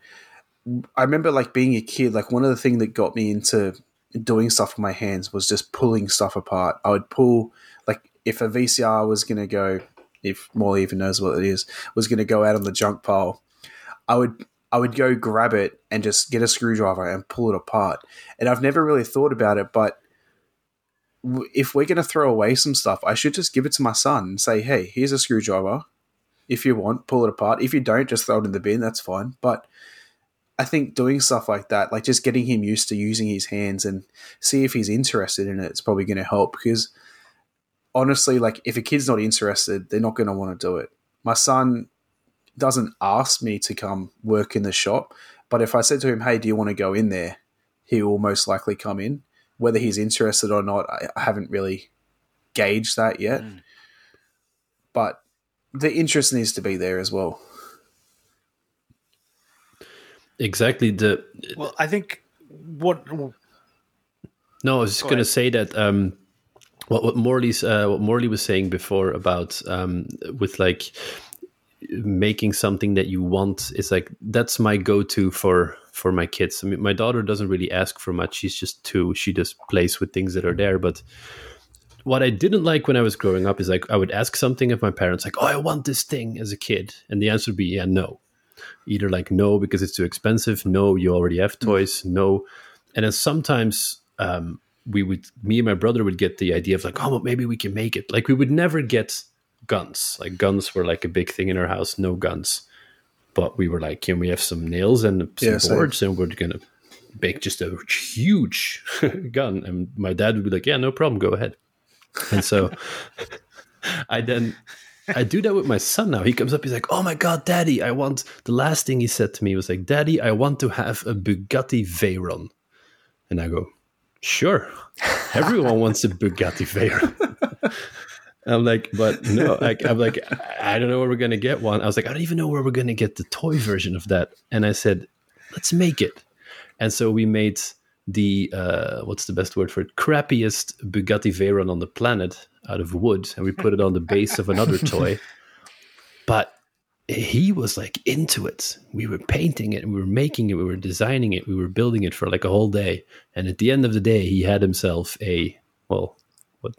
I remember like being a kid, like one of the things that got me into doing stuff with my hands was just pulling stuff apart. I would pull like if a VCR was going to go, if Morley even knows what it is, was going to go out on the junk pile, I would I would go grab it and just get a screwdriver and pull it apart. And I've never really thought about it, but if we're going to throw away some stuff, I should just give it to my son and say, "Hey, here's a screwdriver. If you want, pull it apart. If you don't, just throw it in the bin. That's fine." But I think doing stuff like that, like just getting him used to using his hands and see if he's interested in it, it's probably going to help. Because honestly, like if a kid's not interested, they're not going to want to do it. My son doesn't ask me to come work in the shop, but if I said to him, "Hey, do you want to go in there?" he will most likely come in. Whether he's interested or not, I, I haven't really gauged that yet. Mm. But the interest needs to be there as well. Exactly. The well, I think what. No, I was just going to say that um, what what Morley's uh, what Morley was saying before about um, with like making something that you want is like that's my go-to for for my kids. I mean, my daughter doesn't really ask for much. She's just two. She just plays with things that are there. But what I didn't like when I was growing up is like I would ask something of my parents, like, "Oh, I want this thing," as a kid, and the answer would be, "Yeah, no." Either like no because it's too expensive, no you already have mm. toys, no, and then sometimes um, we would, me and my brother would get the idea of like, oh, well, maybe we can make it. Like we would never get guns. Like guns were like a big thing in our house. No guns, but we were like, can we have some nails and some yeah, boards, same. and we're gonna make just a huge gun. And my dad would be like, yeah, no problem, go ahead. And so I then I do that with my son now. He comes up, he's like, "Oh my god, daddy, I want." The last thing he said to me was like, "Daddy, I want to have a Bugatti Veyron," and I go, "Sure, everyone wants a Bugatti Veyron." I'm like, but no, I, am like, I don't know where we're gonna get one. I was like, I don't even know where we're gonna get the toy version of that. And I said, let's make it. And so we made the uh, what's the best word for it? Crappiest Bugatti Veyron on the planet out of wood, and we put it on the base of another toy. But he was like into it. We were painting it, we were making it, we were designing it, we were building it for like a whole day. And at the end of the day, he had himself a well, what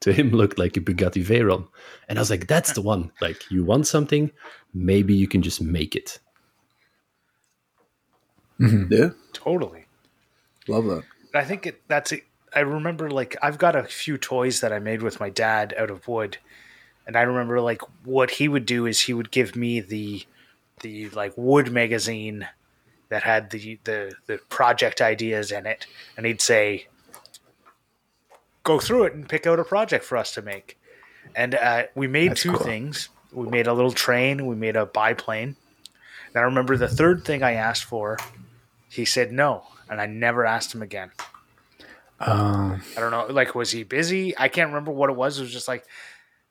to him looked like a Bugatti Veyron. And I was like, that's the one. Like, you want something, maybe you can just make it. Mm-hmm. Yeah. Totally. Love that. I think it, that's it. I remember like I've got a few toys that I made with my dad out of wood. And I remember like what he would do is he would give me the the like wood magazine that had the the the project ideas in it and he'd say go through it and pick out a project for us to make. And uh, we made That's two cool. things. We made a little train. We made a biplane. And I remember the third thing I asked for, he said no, and I never asked him again. Um, I don't know. Like, was he busy? I can't remember what it was. It was just like,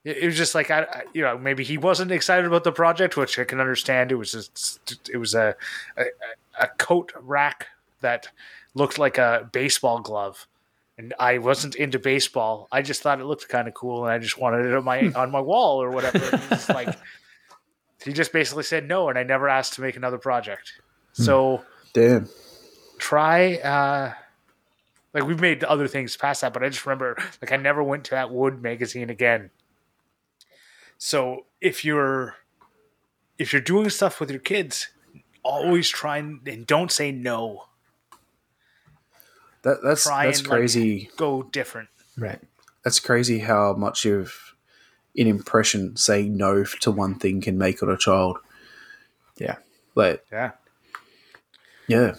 it was just like I, you know, maybe he wasn't excited about the project, which I can understand. It was just, it was a, a, a coat rack that looked like a baseball glove and I wasn't into baseball. I just thought it looked kind of cool, and I just wanted it on my hmm. on my wall or whatever. like he just basically said no, and I never asked to make another project. Hmm. So damn, try. uh Like we've made other things past that, but I just remember like I never went to that Wood magazine again. So if you're if you're doing stuff with your kids, always try and, and don't say no that that's that's crazy. Like, go different. Right. That's crazy how much of an impression saying no to one thing can make on a child. Yeah. Like yeah. Yeah.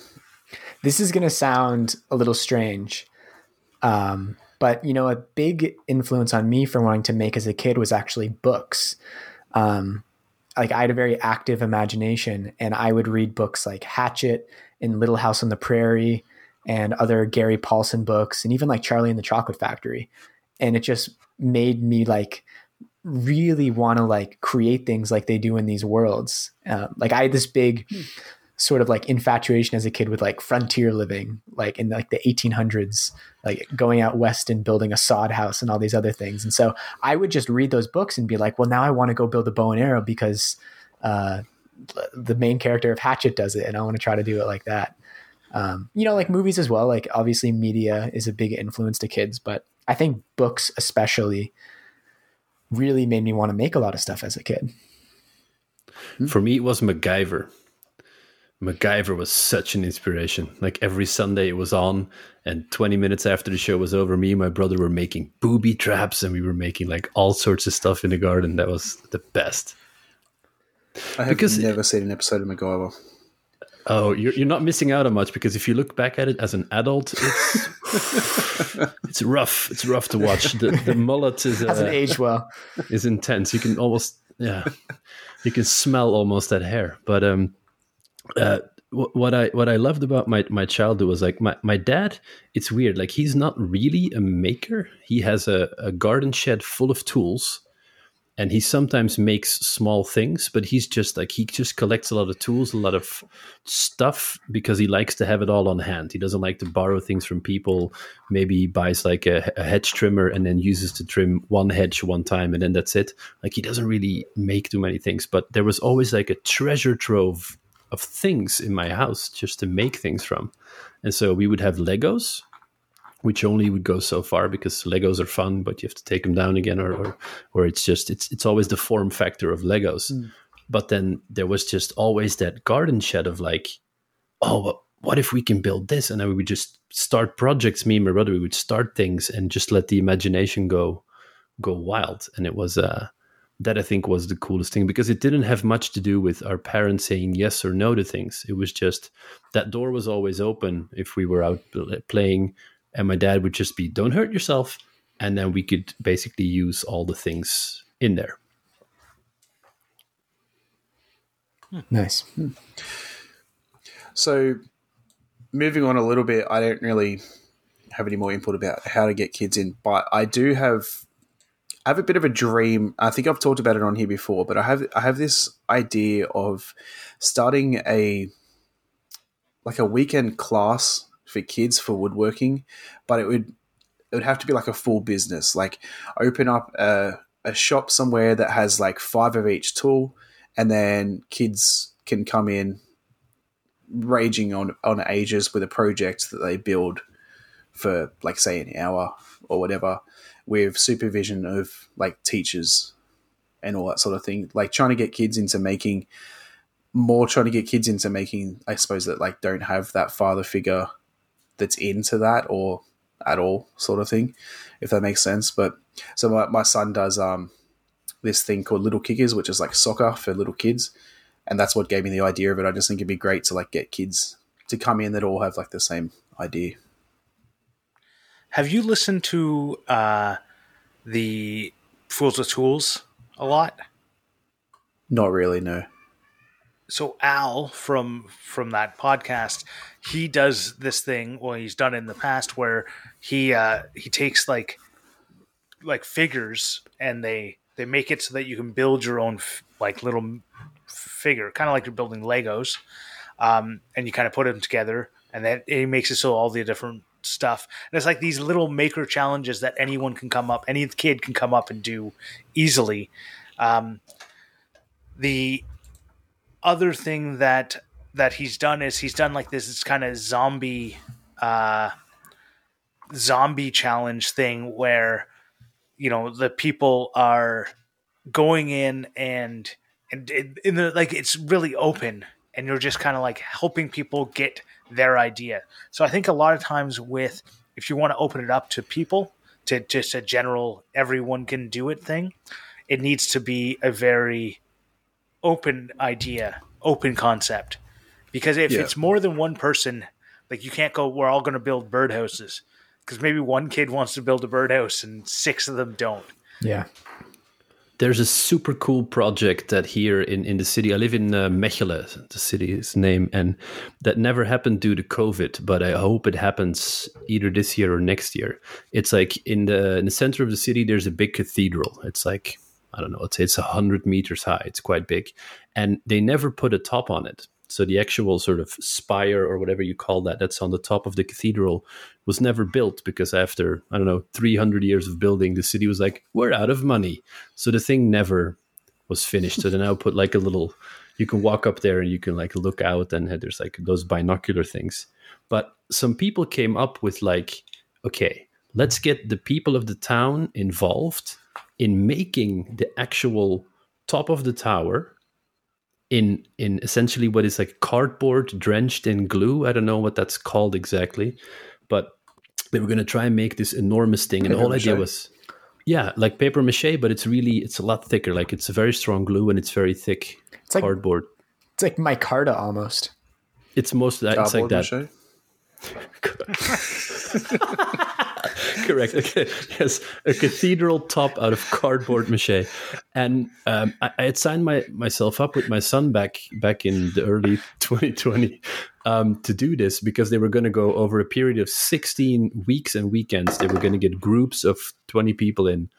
This is going to sound a little strange. Um, but you know, a big influence on me for wanting to make as a kid was actually books. Um, like I had a very active imagination, and I would read books like Hatchet and Little House on the Prairie, and other Gary Paulsen books and even like Charlie and the Chocolate Factory. And it just made me like really want to like create things like they do in these worlds. Uh, like I had this big hmm. sort of like infatuation as a kid with like frontier living, like in like the 1800s, like going out west and building a sod house and all these other things. And so I would just read those books and be like, well, now I want to go build a bow and arrow because uh, the main character of Hatchet does it, and I want to try to do it like that. Um, you know, like movies as well. Like obviously, media is a big influence to kids, but I think books, especially, really made me want to make a lot of stuff as a kid. For me, it was MacGyver. MacGyver was such an inspiration. Like every Sunday it was on, and 20 minutes after the show was over, me and my brother were making booby traps and we were making like all sorts of stuff in the garden. That was the best. I have because never seen an episode of MacGyver. Oh, you're, you're not missing out on much because if you look back at it as an adult, it's it's rough. It's rough to watch. The, the mullet is uh, hasn't aged well. Is intense. You can almost yeah, you can smell almost that hair. But um, uh, what I what I loved about my my childhood was like my my dad. It's weird. Like he's not really a maker. He has a, a garden shed full of tools, and he sometimes makes small things. But he's just like he just collects a lot of tools, a lot of stuff because he likes to have it all on hand. He doesn't like to borrow things from people. Maybe he buys like a, a hedge trimmer and then uses to trim one hedge one time, and then that's it. Like he doesn't really make too many things. But there was always like a treasure trove of things in my house just to make things from. And so we would have Legos, which only would go so far because Legos are fun, but you have to take them down again, or or, or it's just it's it's always the form factor of Legos. But then there was just always that garden shed of like, oh, but what if we can build this? And then we would just start projects. Me and my brother, we would start things and just let the imagination go go wild. And it was uh that I think was the coolest thing because it didn't have much to do with our parents saying yes or no to things. It was just that door was always open if we were out playing, and my dad would just be, "Don't hurt yourself," and then we could basically use all the things in there. Hmm. Nice. So, moving on a little bit, I don't really have any more input about how to get kids in, but I do have I have a bit of a dream. I think I've talked about it on here before, but I have I have this idea of starting a like a weekend class for kids for woodworking, but it would it would have to be like a full business. Like open up a, a shop somewhere that has like five of each tool, and then kids can come in raging on on ages with a project that they build for like say an hour or whatever with supervision of like teachers and all that sort of thing like trying to get kids into making more trying to get kids into making i suppose that like don't have that father figure that's into that or at all sort of thing if that makes sense. But so my, my son does um this thing called little kickers which is like soccer for little kids. And that's what gave me the idea of it. I just think it'd be great to like get kids to come in that all have like the same idea. Have you listened to uh, the Fools with Tools a lot? not really no So Al from from that podcast, he does this thing. Well, he's done in the past where he uh, he takes like like figures and they they make it so that you can build your own f- like little figure, kind of like you're building Legos, um, and you kind of put them together, and then it makes it so all the different stuff. And it's like these little maker challenges that anyone can come up, any kid can come up and do easily. Um, the other thing that that he's done is he's done like this kind of zombie uh zombie challenge thing where you know the people are going in and and in the like it's really open and you're just kind of like helping people get their idea. So i think a lot of times with if you want to open it up to people to just a general everyone can do it thing it needs to be a very open idea open concept because if Yeah. it's more than one person like you can't go we're all going to build birdhouses because maybe one kid wants to build a birdhouse and six of them don't Yeah. There's a super cool project that here in, in the city, I live in uh, Mechelen, the city's name, and that never happened due to COVID, but I hope it happens either this year or next year. It's like in the in the center of the city, there's a big cathedral. It's like, I don't know, let's say it's 100 meters high. It's quite big. And they never put a top on it. So the actual sort of spire or whatever you call that, that's on the top of the cathedral, was never built because after I don't know 300 years of building, the city was like, we're out of money. So the thing never was finished. So they now put like a little. You can walk up there and you can like look out, and there's like those binocular things. But some people came up with like, okay, let's get the people of the town involved in making the actual top of the tower in in essentially what is like cardboard drenched in glue. I don't know what that's called exactly, but they were going to try and make this enormous thing, and the whole idea was, yeah, like paper mache, but it's really it's a lot thicker. Like it's a very strong glue and it's very thick It's like cardboard. it's like micarta almost. It's most that it's like that. Correct. Okay. Yes, a cathedral top out of cardboard mache, and um, I, I, had signed my myself up with my son back back in the early 2020 um, to do this because they were going to go over a period of 16 weeks and weekends. They were going to get groups of 20 people in,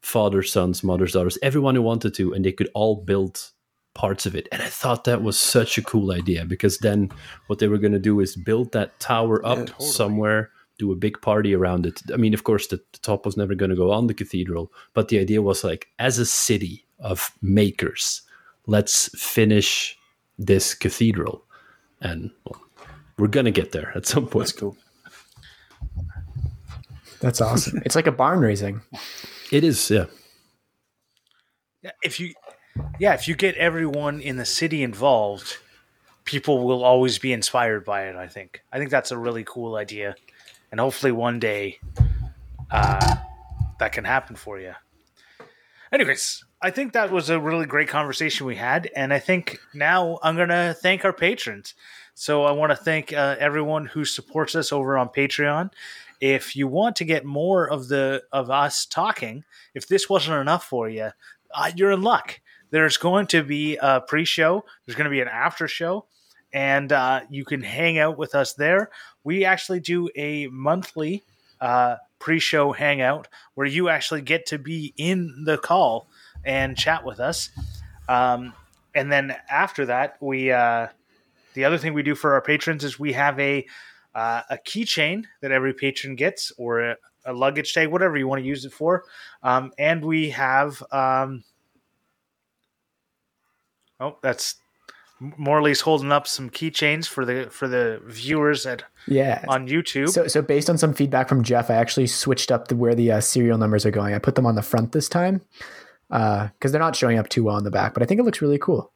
fathers, sons, mothers, daughters, everyone who wanted to, and they could all build parts of it. And I thought that was such a cool idea because then what they were going to do is build that tower up yeah, totally. somewhere, do a big party around it. I mean, of course, the, the top was never going to go on the cathedral, but the idea was like, as a city of makers, let's finish this cathedral. And well, we're going to get there at some point. That's cool. That's awesome. it's like a barn raising. It is, yeah. If you yeah, if you get everyone in the city involved, people will always be inspired by it. I think. I think that's a really cool idea, and hopefully one day, uh, that can happen for you. Anyways, I think that was a really great conversation we had, and I think now I'm gonna thank our patrons. So I want to thank uh, everyone who supports us over on Patreon. If you want to get more of the of us talking, if this wasn't enough for you, uh, you're in luck there's going to be a pre-show. There's going to be an after show, and uh, you can hang out with us there. We actually do a monthly uh, pre-show hangout where you actually get to be in the call and chat with us. Um, and then after that, we uh, the other thing we do for our patrons is we have a uh, a keychain that every patron gets, or a, a, luggage tag, whatever you want to use it for. Um, and we have um, Oh, that's Morley's holding up some keychains for the for the viewers at yeah on YouTube. So so based on some feedback from Jeff, I actually switched up the, where the uh, serial numbers are going. I put them on the front this time because uh, they're not showing up too well on the back, but I think it looks really cool.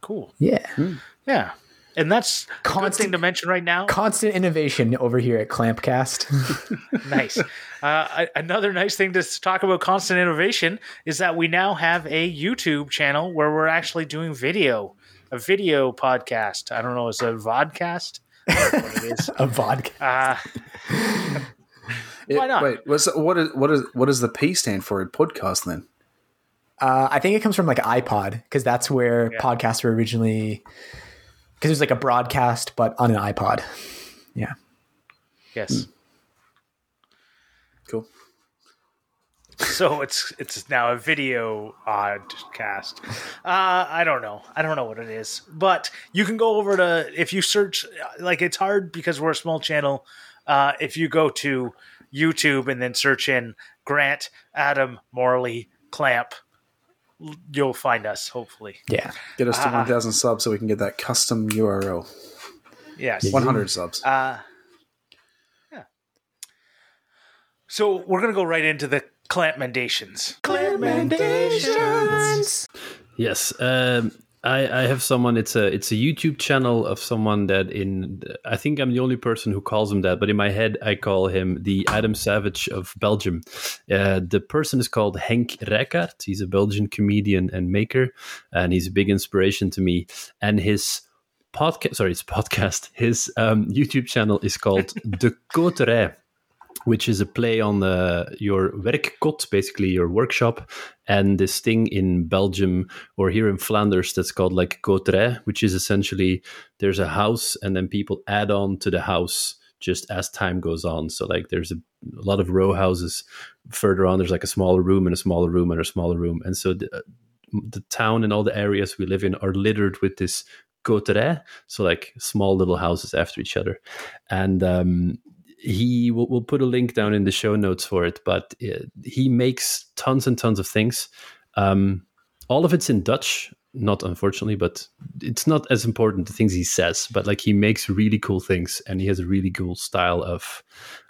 Cool. Yeah. Hmm. Yeah. And that's constant thing to mention right now. Constant innovation over here at Clampcast. nice. Uh, another nice thing to talk about constant innovation is that we now have a YouTube channel where we're actually doing video, a video podcast. I don't know, is it a vodcast? what it is. a vodcast. Uh, why not? Wait, what's, what is what is what does the P stand for in podcast then? Uh, I think it comes from like iPod because that's where yeah. podcasts were originally because it was like a broadcast, but on an iPod. Yeah. Yes. Mm. So it's it's now a video oddcast. Uh, I don't know. I don't know what it is, but you can go over to if you search. Like it's hard because we're a small channel. Uh, if you go to YouTube and then search in Grant, Adam, Morley, Clamp, you'll find us hopefully. Yeah. Get us to uh, 1,000 subs so we can get that custom URL. Yes. 100 subs. Uh, yeah. So we're going to go right into the clamp mendations. Clamp mendations. Yes. Um, I, I have someone. It's a it's a YouTube channel of someone that in I think I'm the only person who calls him that, but in my head I call him the Adam Savage of Belgium. Uh, the person is called Henk Rijckaert. He's a Belgian comedian and maker, and he's a big inspiration to me. And his podcast, sorry, his podcast, his um, YouTube channel is called De Coterij which is a play on the, your werkkot, basically your workshop, and this thing in Belgium or here in Flanders that's called like koterij, which is essentially there's a house and then people add on to the house just as time goes on. So like there's a, a lot of row houses further on. There's like a smaller room and a smaller room and a smaller room, and so the, the town and all the areas we live in are littered with this koterij, so like small little houses after each other, and um, he will we'll put a link down in the show notes for it but uh, he makes tons and tons of things. Um, all of it's in dutch not unfortunately but it's not as important the things he says but like he makes really cool things and he has a really cool style of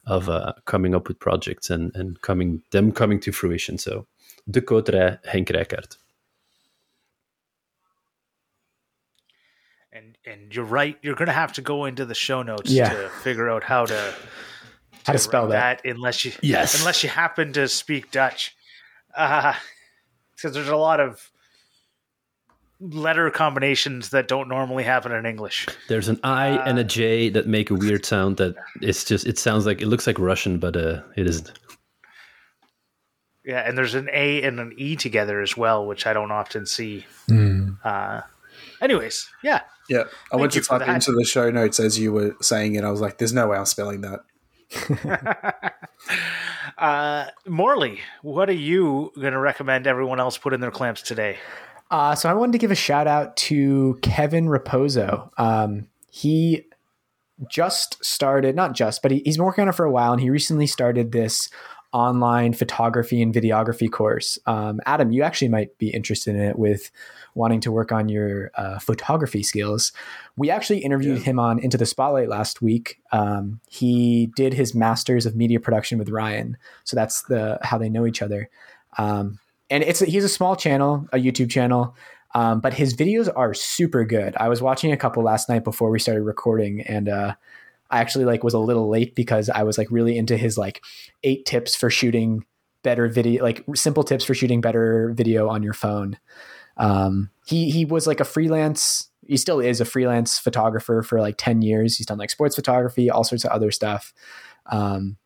of uh, coming up with projects and and coming them coming to fruition. So de coterij henk rijckaert and and you're right. You're going to have to go into the show notes yeah. to figure out how to, to how to spell that. that. Unless you yes, unless you happen to speak Dutch, because uh, there's a lot of letter combinations that don't normally happen in English. There's an I uh, and a J that make a weird sound that it's just it sounds like it looks like Russian, but uh, it isn't. Yeah, and there's an A and an E together as well, which I don't often see. Mm. Uh, anyways, yeah. Yeah. I Thank went to type into the show notes as you were saying it. I was like, there's no way I'm spelling that. uh, Morley, what are you going to recommend everyone else put in their clamps today? Uh, so I wanted to give a shout out to Kevin Raposo. Um, he just started, not just, but he, he's been working on it for a while, and he recently started this online photography and videography course. Um, Adam, you actually might be interested in it with wanting to work on your uh, photography skills. We actually interviewed yeah. him on Into the Spotlight last week. Um, he did his master's of media production with Ryan, so that's the how they know each other. Um, and it's he's a small channel, a YouTube channel. Um, but his videos are super good. I was watching a couple last night before we started recording, and uh, I actually like was a little late because I was like really into his like eight tips for shooting better video, like simple tips for shooting better video on your phone. Um, he he was like a freelance. He still is a freelance photographer for like ten years. He's done like sports photography, all sorts of other stuff. Um,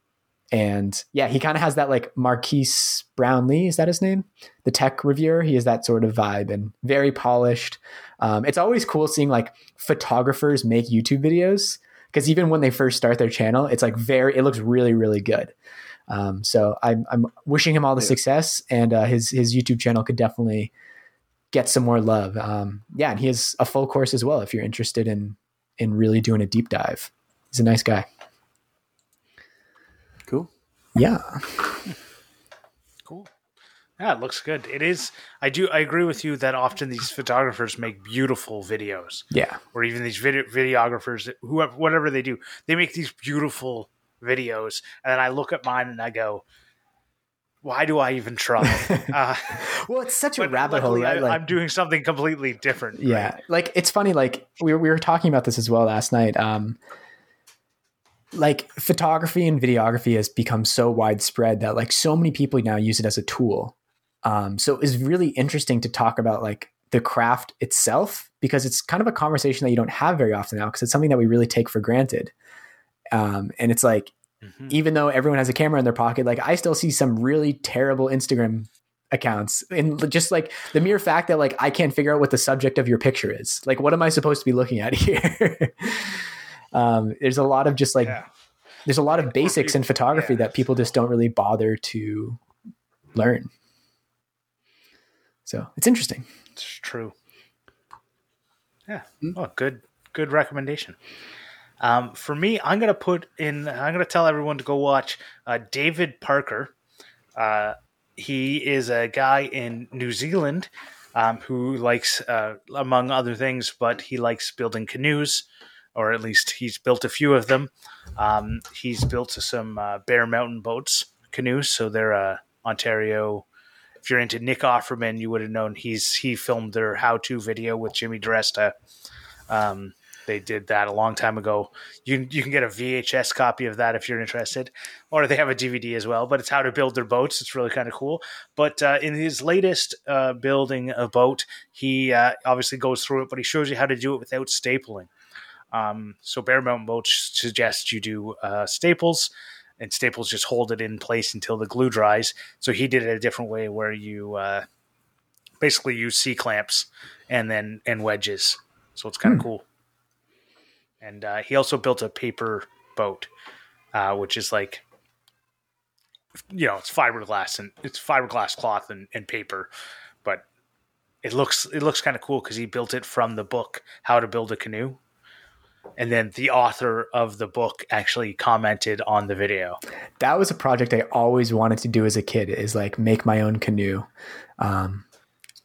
and yeah, he kind of has that like Marques Brownlee, is that his name? The tech reviewer. He has that sort of vibe and very polished. Um, it's always cool seeing like photographers make YouTube videos because even when they first start their channel, it's like very, it looks really, really good. Um, so I'm, I'm wishing him all the success, and uh, his his YouTube channel could definitely get some more love. Um, yeah, and he has a full course as well if you're interested in in really doing a deep dive. He's a nice guy. Cool. Yeah. Cool. Yeah, it looks good. It is. I do. I agree with you that often these photographers make beautiful videos. Yeah. Or even these video videographers, whoever, whatever they do, they make these beautiful videos, and then I look at mine and I go, "Why do I even try?" Uh, well, it's such a rabbit hole, right? I, am doing something completely different. Yeah, right? like it's funny. Like we were, we were talking about this as well last night. Um, like photography and videography has become so widespread that like so many people now use it as a tool um, so it's really interesting to talk about like the craft itself because it's kind of a conversation that you don't have very often now because it's something that we really take for granted. Um, and it's like, mm-hmm. even though everyone has a camera in their pocket, like I still see some really terrible Instagram accounts and just like the mere fact that like I can't figure out what the subject of your picture is. Like, what am I supposed to be looking at here? um, there's a lot of just like, yeah. there's a lot of basics in photography yeah. that people just don't really bother to learn. So it's interesting. It's true. Yeah. Mm-hmm. Oh, good, good recommendation. Um, for me, I'm gonna put in. I'm gonna tell everyone to go watch uh, David Parker. Uh, he is a guy in New Zealand um, who likes, uh, among other things, but he likes building canoes, or at least he's built a few of them. Um, he's built some uh, Bear Mountain boats canoes, so they're uh, Ontario if you're into Nick Offerman, you would have known he's he filmed their how-to video with Jimmy DiResta. Um, they did that a long time ago. You you can get a VHS copy of that if you're interested, or they have a DVD as well. But it's how to build their boats. It's really kind of cool. But uh, in his latest uh, building a boat, he uh, obviously goes through it, but he shows you how to do it without stapling. Um, so Bear Mountain Boats suggests you do uh, staples and Staples just hold it in place until the glue dries. So he did it a different way where you uh, basically use C clamps and then and wedges. So it's kind of hmm. cool. And uh, he also built a paper boat, uh, which is like you know it's fiberglass and it's fiberglass cloth and, and paper, but it looks it looks kind of cool because he built it from the book How to Build a Canoe and then the author of the book actually commented on the video. That was a project I always wanted to do as a kid is like make my own canoe. Um,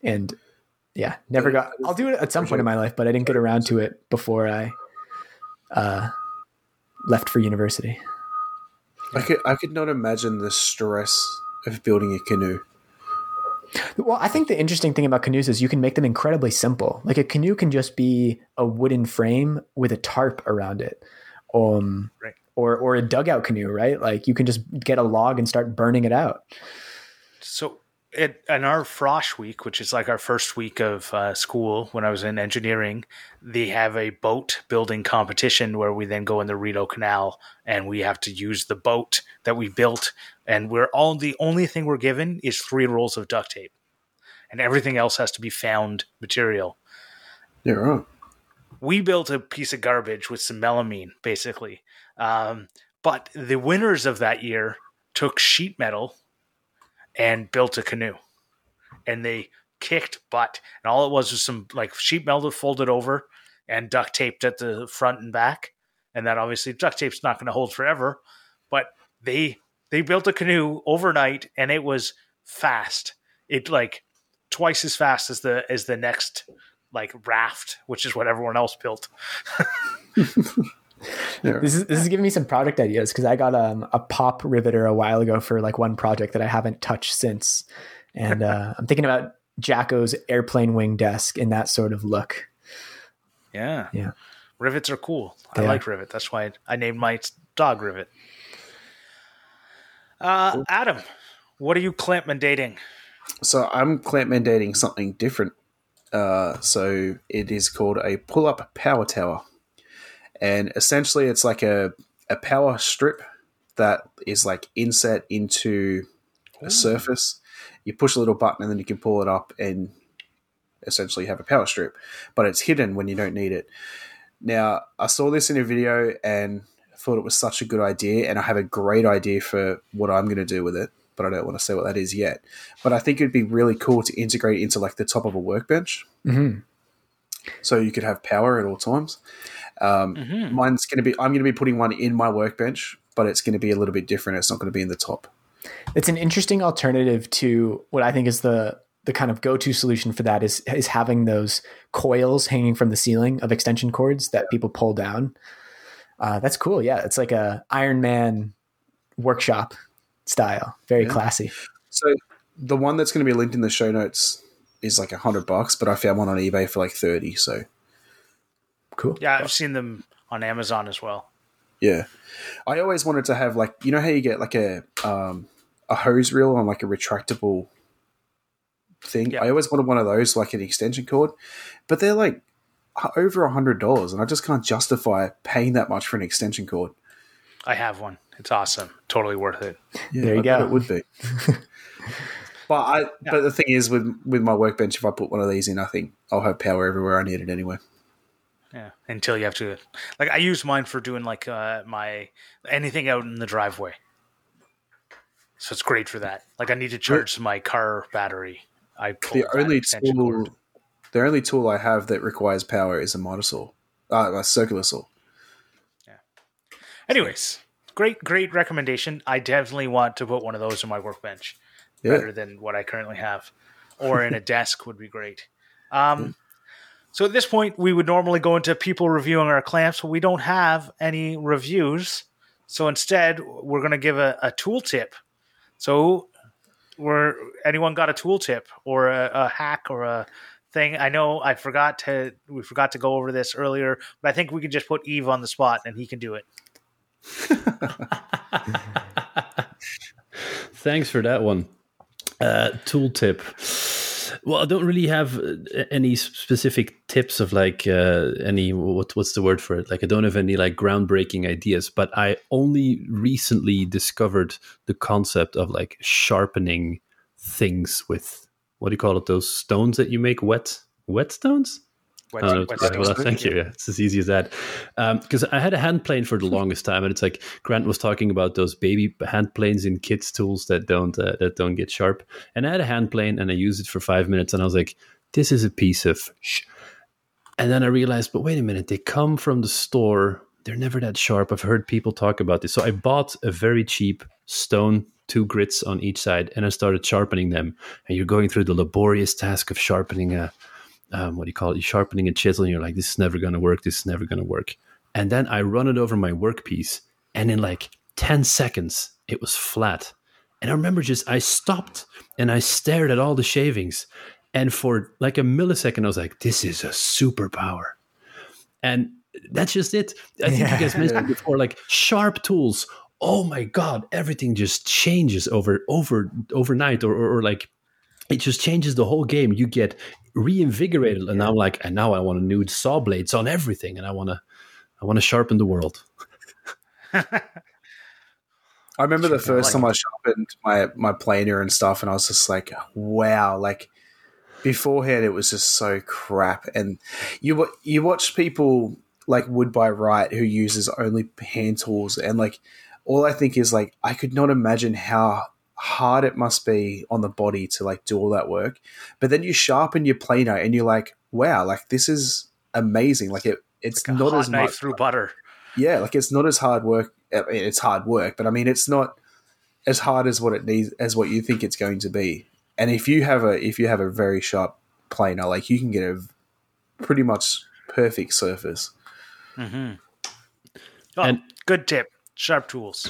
and yeah, never got, I'll do it at some point in my life, but I didn't get around to it before I, uh, left for university. I could, I could not imagine the stress of building a canoe. Well, I think the interesting thing about canoes is you can make them incredibly simple. Like a canoe can just be a wooden frame with a tarp around it. Um, right. or or a dugout canoe, right? Like you can just get a log and start burning it out. So it, in our frosh week, which is like our first week of uh, school when I was in engineering, they have a boat building competition where we then go in the Rideau Canal and we have to use the boat that we built. And we're all the only thing we're given is three rolls of duct tape, and everything else has to be found material. Yeah, right. We built a piece of garbage with some melamine, basically. Um, but the winners of that year took sheet metal and built a canoe. And they kicked butt. And all it was was some like sheet metal folded over and duct taped at the front and back. And that obviously duct tape's not going to hold forever. But they they built a canoe overnight and it was fast. It like twice as fast as the as the next like raft, which is what everyone else built. Yeah. This is this is giving me some product ideas because I got um, a pop riveter a while ago for like one project that I haven't touched since, and uh, I'm thinking about Jacko's airplane wing desk in that sort of look. Yeah, yeah. Rivets are cool. I like rivet. That's why I named my dog Rivet. Uh, Adam, what are you clamp mandating? So I'm clamp mandating something different. Uh, so it is called a pull-up power tower and essentially it's like a, a power strip that is like inset into a surface. You push a little button and then you can pull it up and essentially have a power strip, but it's hidden when you don't need it. Now, I saw this in a video and thought it was such a good idea, and I have a great idea for what I'm going to do with it, but I don't want to say what that is yet. But I think it'd be really cool to integrate into like the top of a workbench. Mm-hmm. So you could have power at all times. Um, mm-hmm. Mine's going to be, I'm going to be putting one in my workbench, but it's going to be a little bit different. It's not going to be in the top. It's an interesting alternative to what I think is the the kind of go-to solution for that is is having those coils hanging from the ceiling of extension cords that people pull down. Uh, that's cool. Yeah, it's like a Iron Man workshop style. Very yeah. classy. So the one that's going to be linked in the show notes is like a hundred bucks, but I found one on eBay for like thirty. So Cool. Yeah, I've seen them on Amazon as well. Yeah, I always wanted to have like you know how you get like a um, a hose reel on like a retractable thing. Yeah. I always wanted one of those, like an extension cord, but they're like over a hundred dollars, and I just can't justify paying that much for an extension cord. I have one. It's awesome. Totally worth it. Yeah, there you I go. It would be. but I. Yeah. But the thing is, with with my workbench, if I put one of these in, I think I'll have power everywhere I need it anyway. Yeah, until you have to like I use mine for doing like uh, my anything out in the driveway. So it's great for that. Like I need to charge my car battery. I the only tool, cord. the only tool I have that requires power is a miter saw, uh, a circular saw. Yeah. Anyways, great, great recommendation. I definitely want to put one of those in my workbench, yeah. better than what I currently have, or in a desk would be great. Um, yeah. So at this point, we would normally go into people reviewing our clamps, but we don't have any reviews. So instead, we're going to give a, a tool tip. So, we're anyone got a tool tip or a, a hack or a thing? I know I forgot to we forgot to go over this earlier, but I think we can just put Eve on the spot and he can do it. Thanks for that one. Uh, tool tip. Well, I don't really have uh, any specific tips of like uh, any what what's the word for it? Like I don't have any like groundbreaking ideas, but I only recently discovered the concept of like sharpening things with what do you call it? Those stones that you make wet whetstones. Wet well, thank you. Yeah, it's as easy as that. Because um, I had a hand plane for the longest time, and it's like Grant was talking about those baby hand planes in kids' tools that don't uh, that don't get sharp. And I had a hand plane, and I used it for five minutes, and I was like, "This is a piece of." Sh-. And then I realized, but wait a minute, they come from the store. They're never that sharp. I've heard people talk about this, so I bought a very cheap stone two grits on each side, and I started sharpening them. And you're going through the laborious task of sharpening a um, what do you call it? You're sharpening a chisel, and you're like, this is never going to work. This is never going to work. And then I run it over my workpiece, and in like 10 seconds, it was flat. And I remember just, I stopped and I stared at all the shavings. And for like a millisecond, I was like, this is a superpower. And that's just it. I think yeah. you guys mentioned before, like sharp tools. Oh my God, everything just changes over, over, overnight or, or, or like it just changes the whole game. You get reinvigorated, and I'm like, and now I want to new saw blades on everything, and I want to, I want to sharpen the world. I remember the first time I sharpened my my planer and stuff, and I was just like, wow, like beforehand it was just so crap. And you you watch people like Wood by Wright who uses only hand tools, and like all I think is like I could not imagine how hard it must be on the body to like do all that work. But then you sharpen your planer, and you're like, wow, like this is amazing. Like it, it's like not as much through butter. Yeah, like it's not as hard work I mean, it's hard work, but I mean, it's not as hard as what it needs as what you think it's going to be. And if you have a if you have a very sharp planer, like you can get a pretty much perfect surface. Mm-hmm. Oh, and good tip sharp tools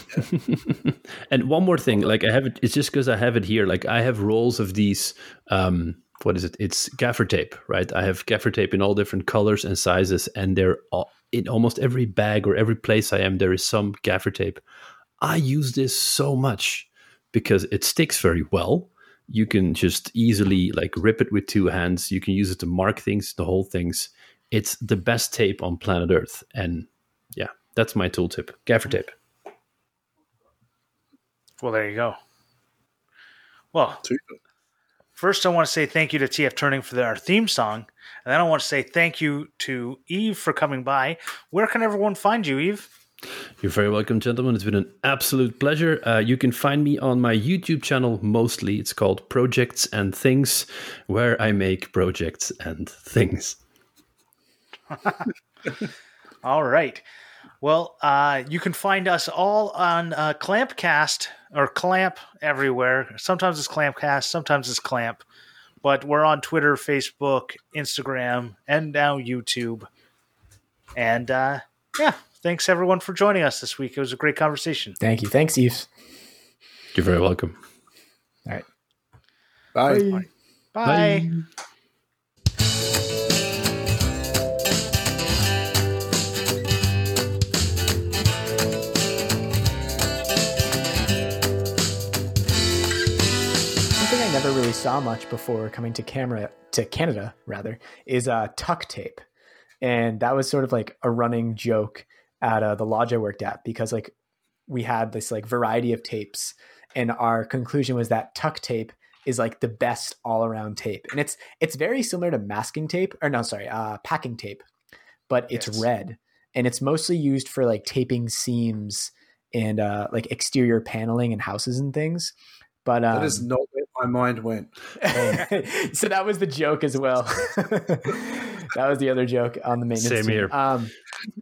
and one more thing like i have it it's just because i have it here like i have rolls of these um what is it it's gaffer tape right i have gaffer tape in all different colors and sizes and they're all, in almost every bag or every place I am, there is some gaffer tape. I use this so much because it sticks very well. You can just easily like rip it with two hands. You can use it to mark things, the whole things. It's the best tape on planet Earth. And yeah, that's my tool tip. Gaffer tape. Well, there you go. Well, first I want to say thank you to TF Turning for our theme song. And then I want to say thank you to Eve for coming by. Where can everyone find you, Eve? You're very welcome, gentlemen. It's been an absolute pleasure. Uh, you can find me on my YouTube channel mostly. It's called Projects and Things, where I make projects and things. all right. Well, uh, you can find us all on uh, Clampcast or Clamp everywhere. Sometimes it's Clampcast, sometimes it's Clamp. But we're on Twitter, Facebook, Instagram, and now YouTube. And uh, yeah, thanks everyone for joining us this week. It was a great conversation. Thank you. Thanks, Eve. You're very welcome. All right. Bye. Bye. Bye. Bye. Never really saw much before coming to camera to Canada rather is uh, tuck tape, and that was sort of like a running joke at uh, the lodge I worked at because like we had this like variety of tapes, and our conclusion was that tuck tape is like the best all around tape, and it's it's very similar to masking tape or no sorry uh, packing tape, but it's yes. red and it's mostly used for like taping seams and uh, like exterior paneling and houses and things. But um, that is not my mind went. so that was the joke as well. that was the other joke on the maintenance. Same team. here. Um,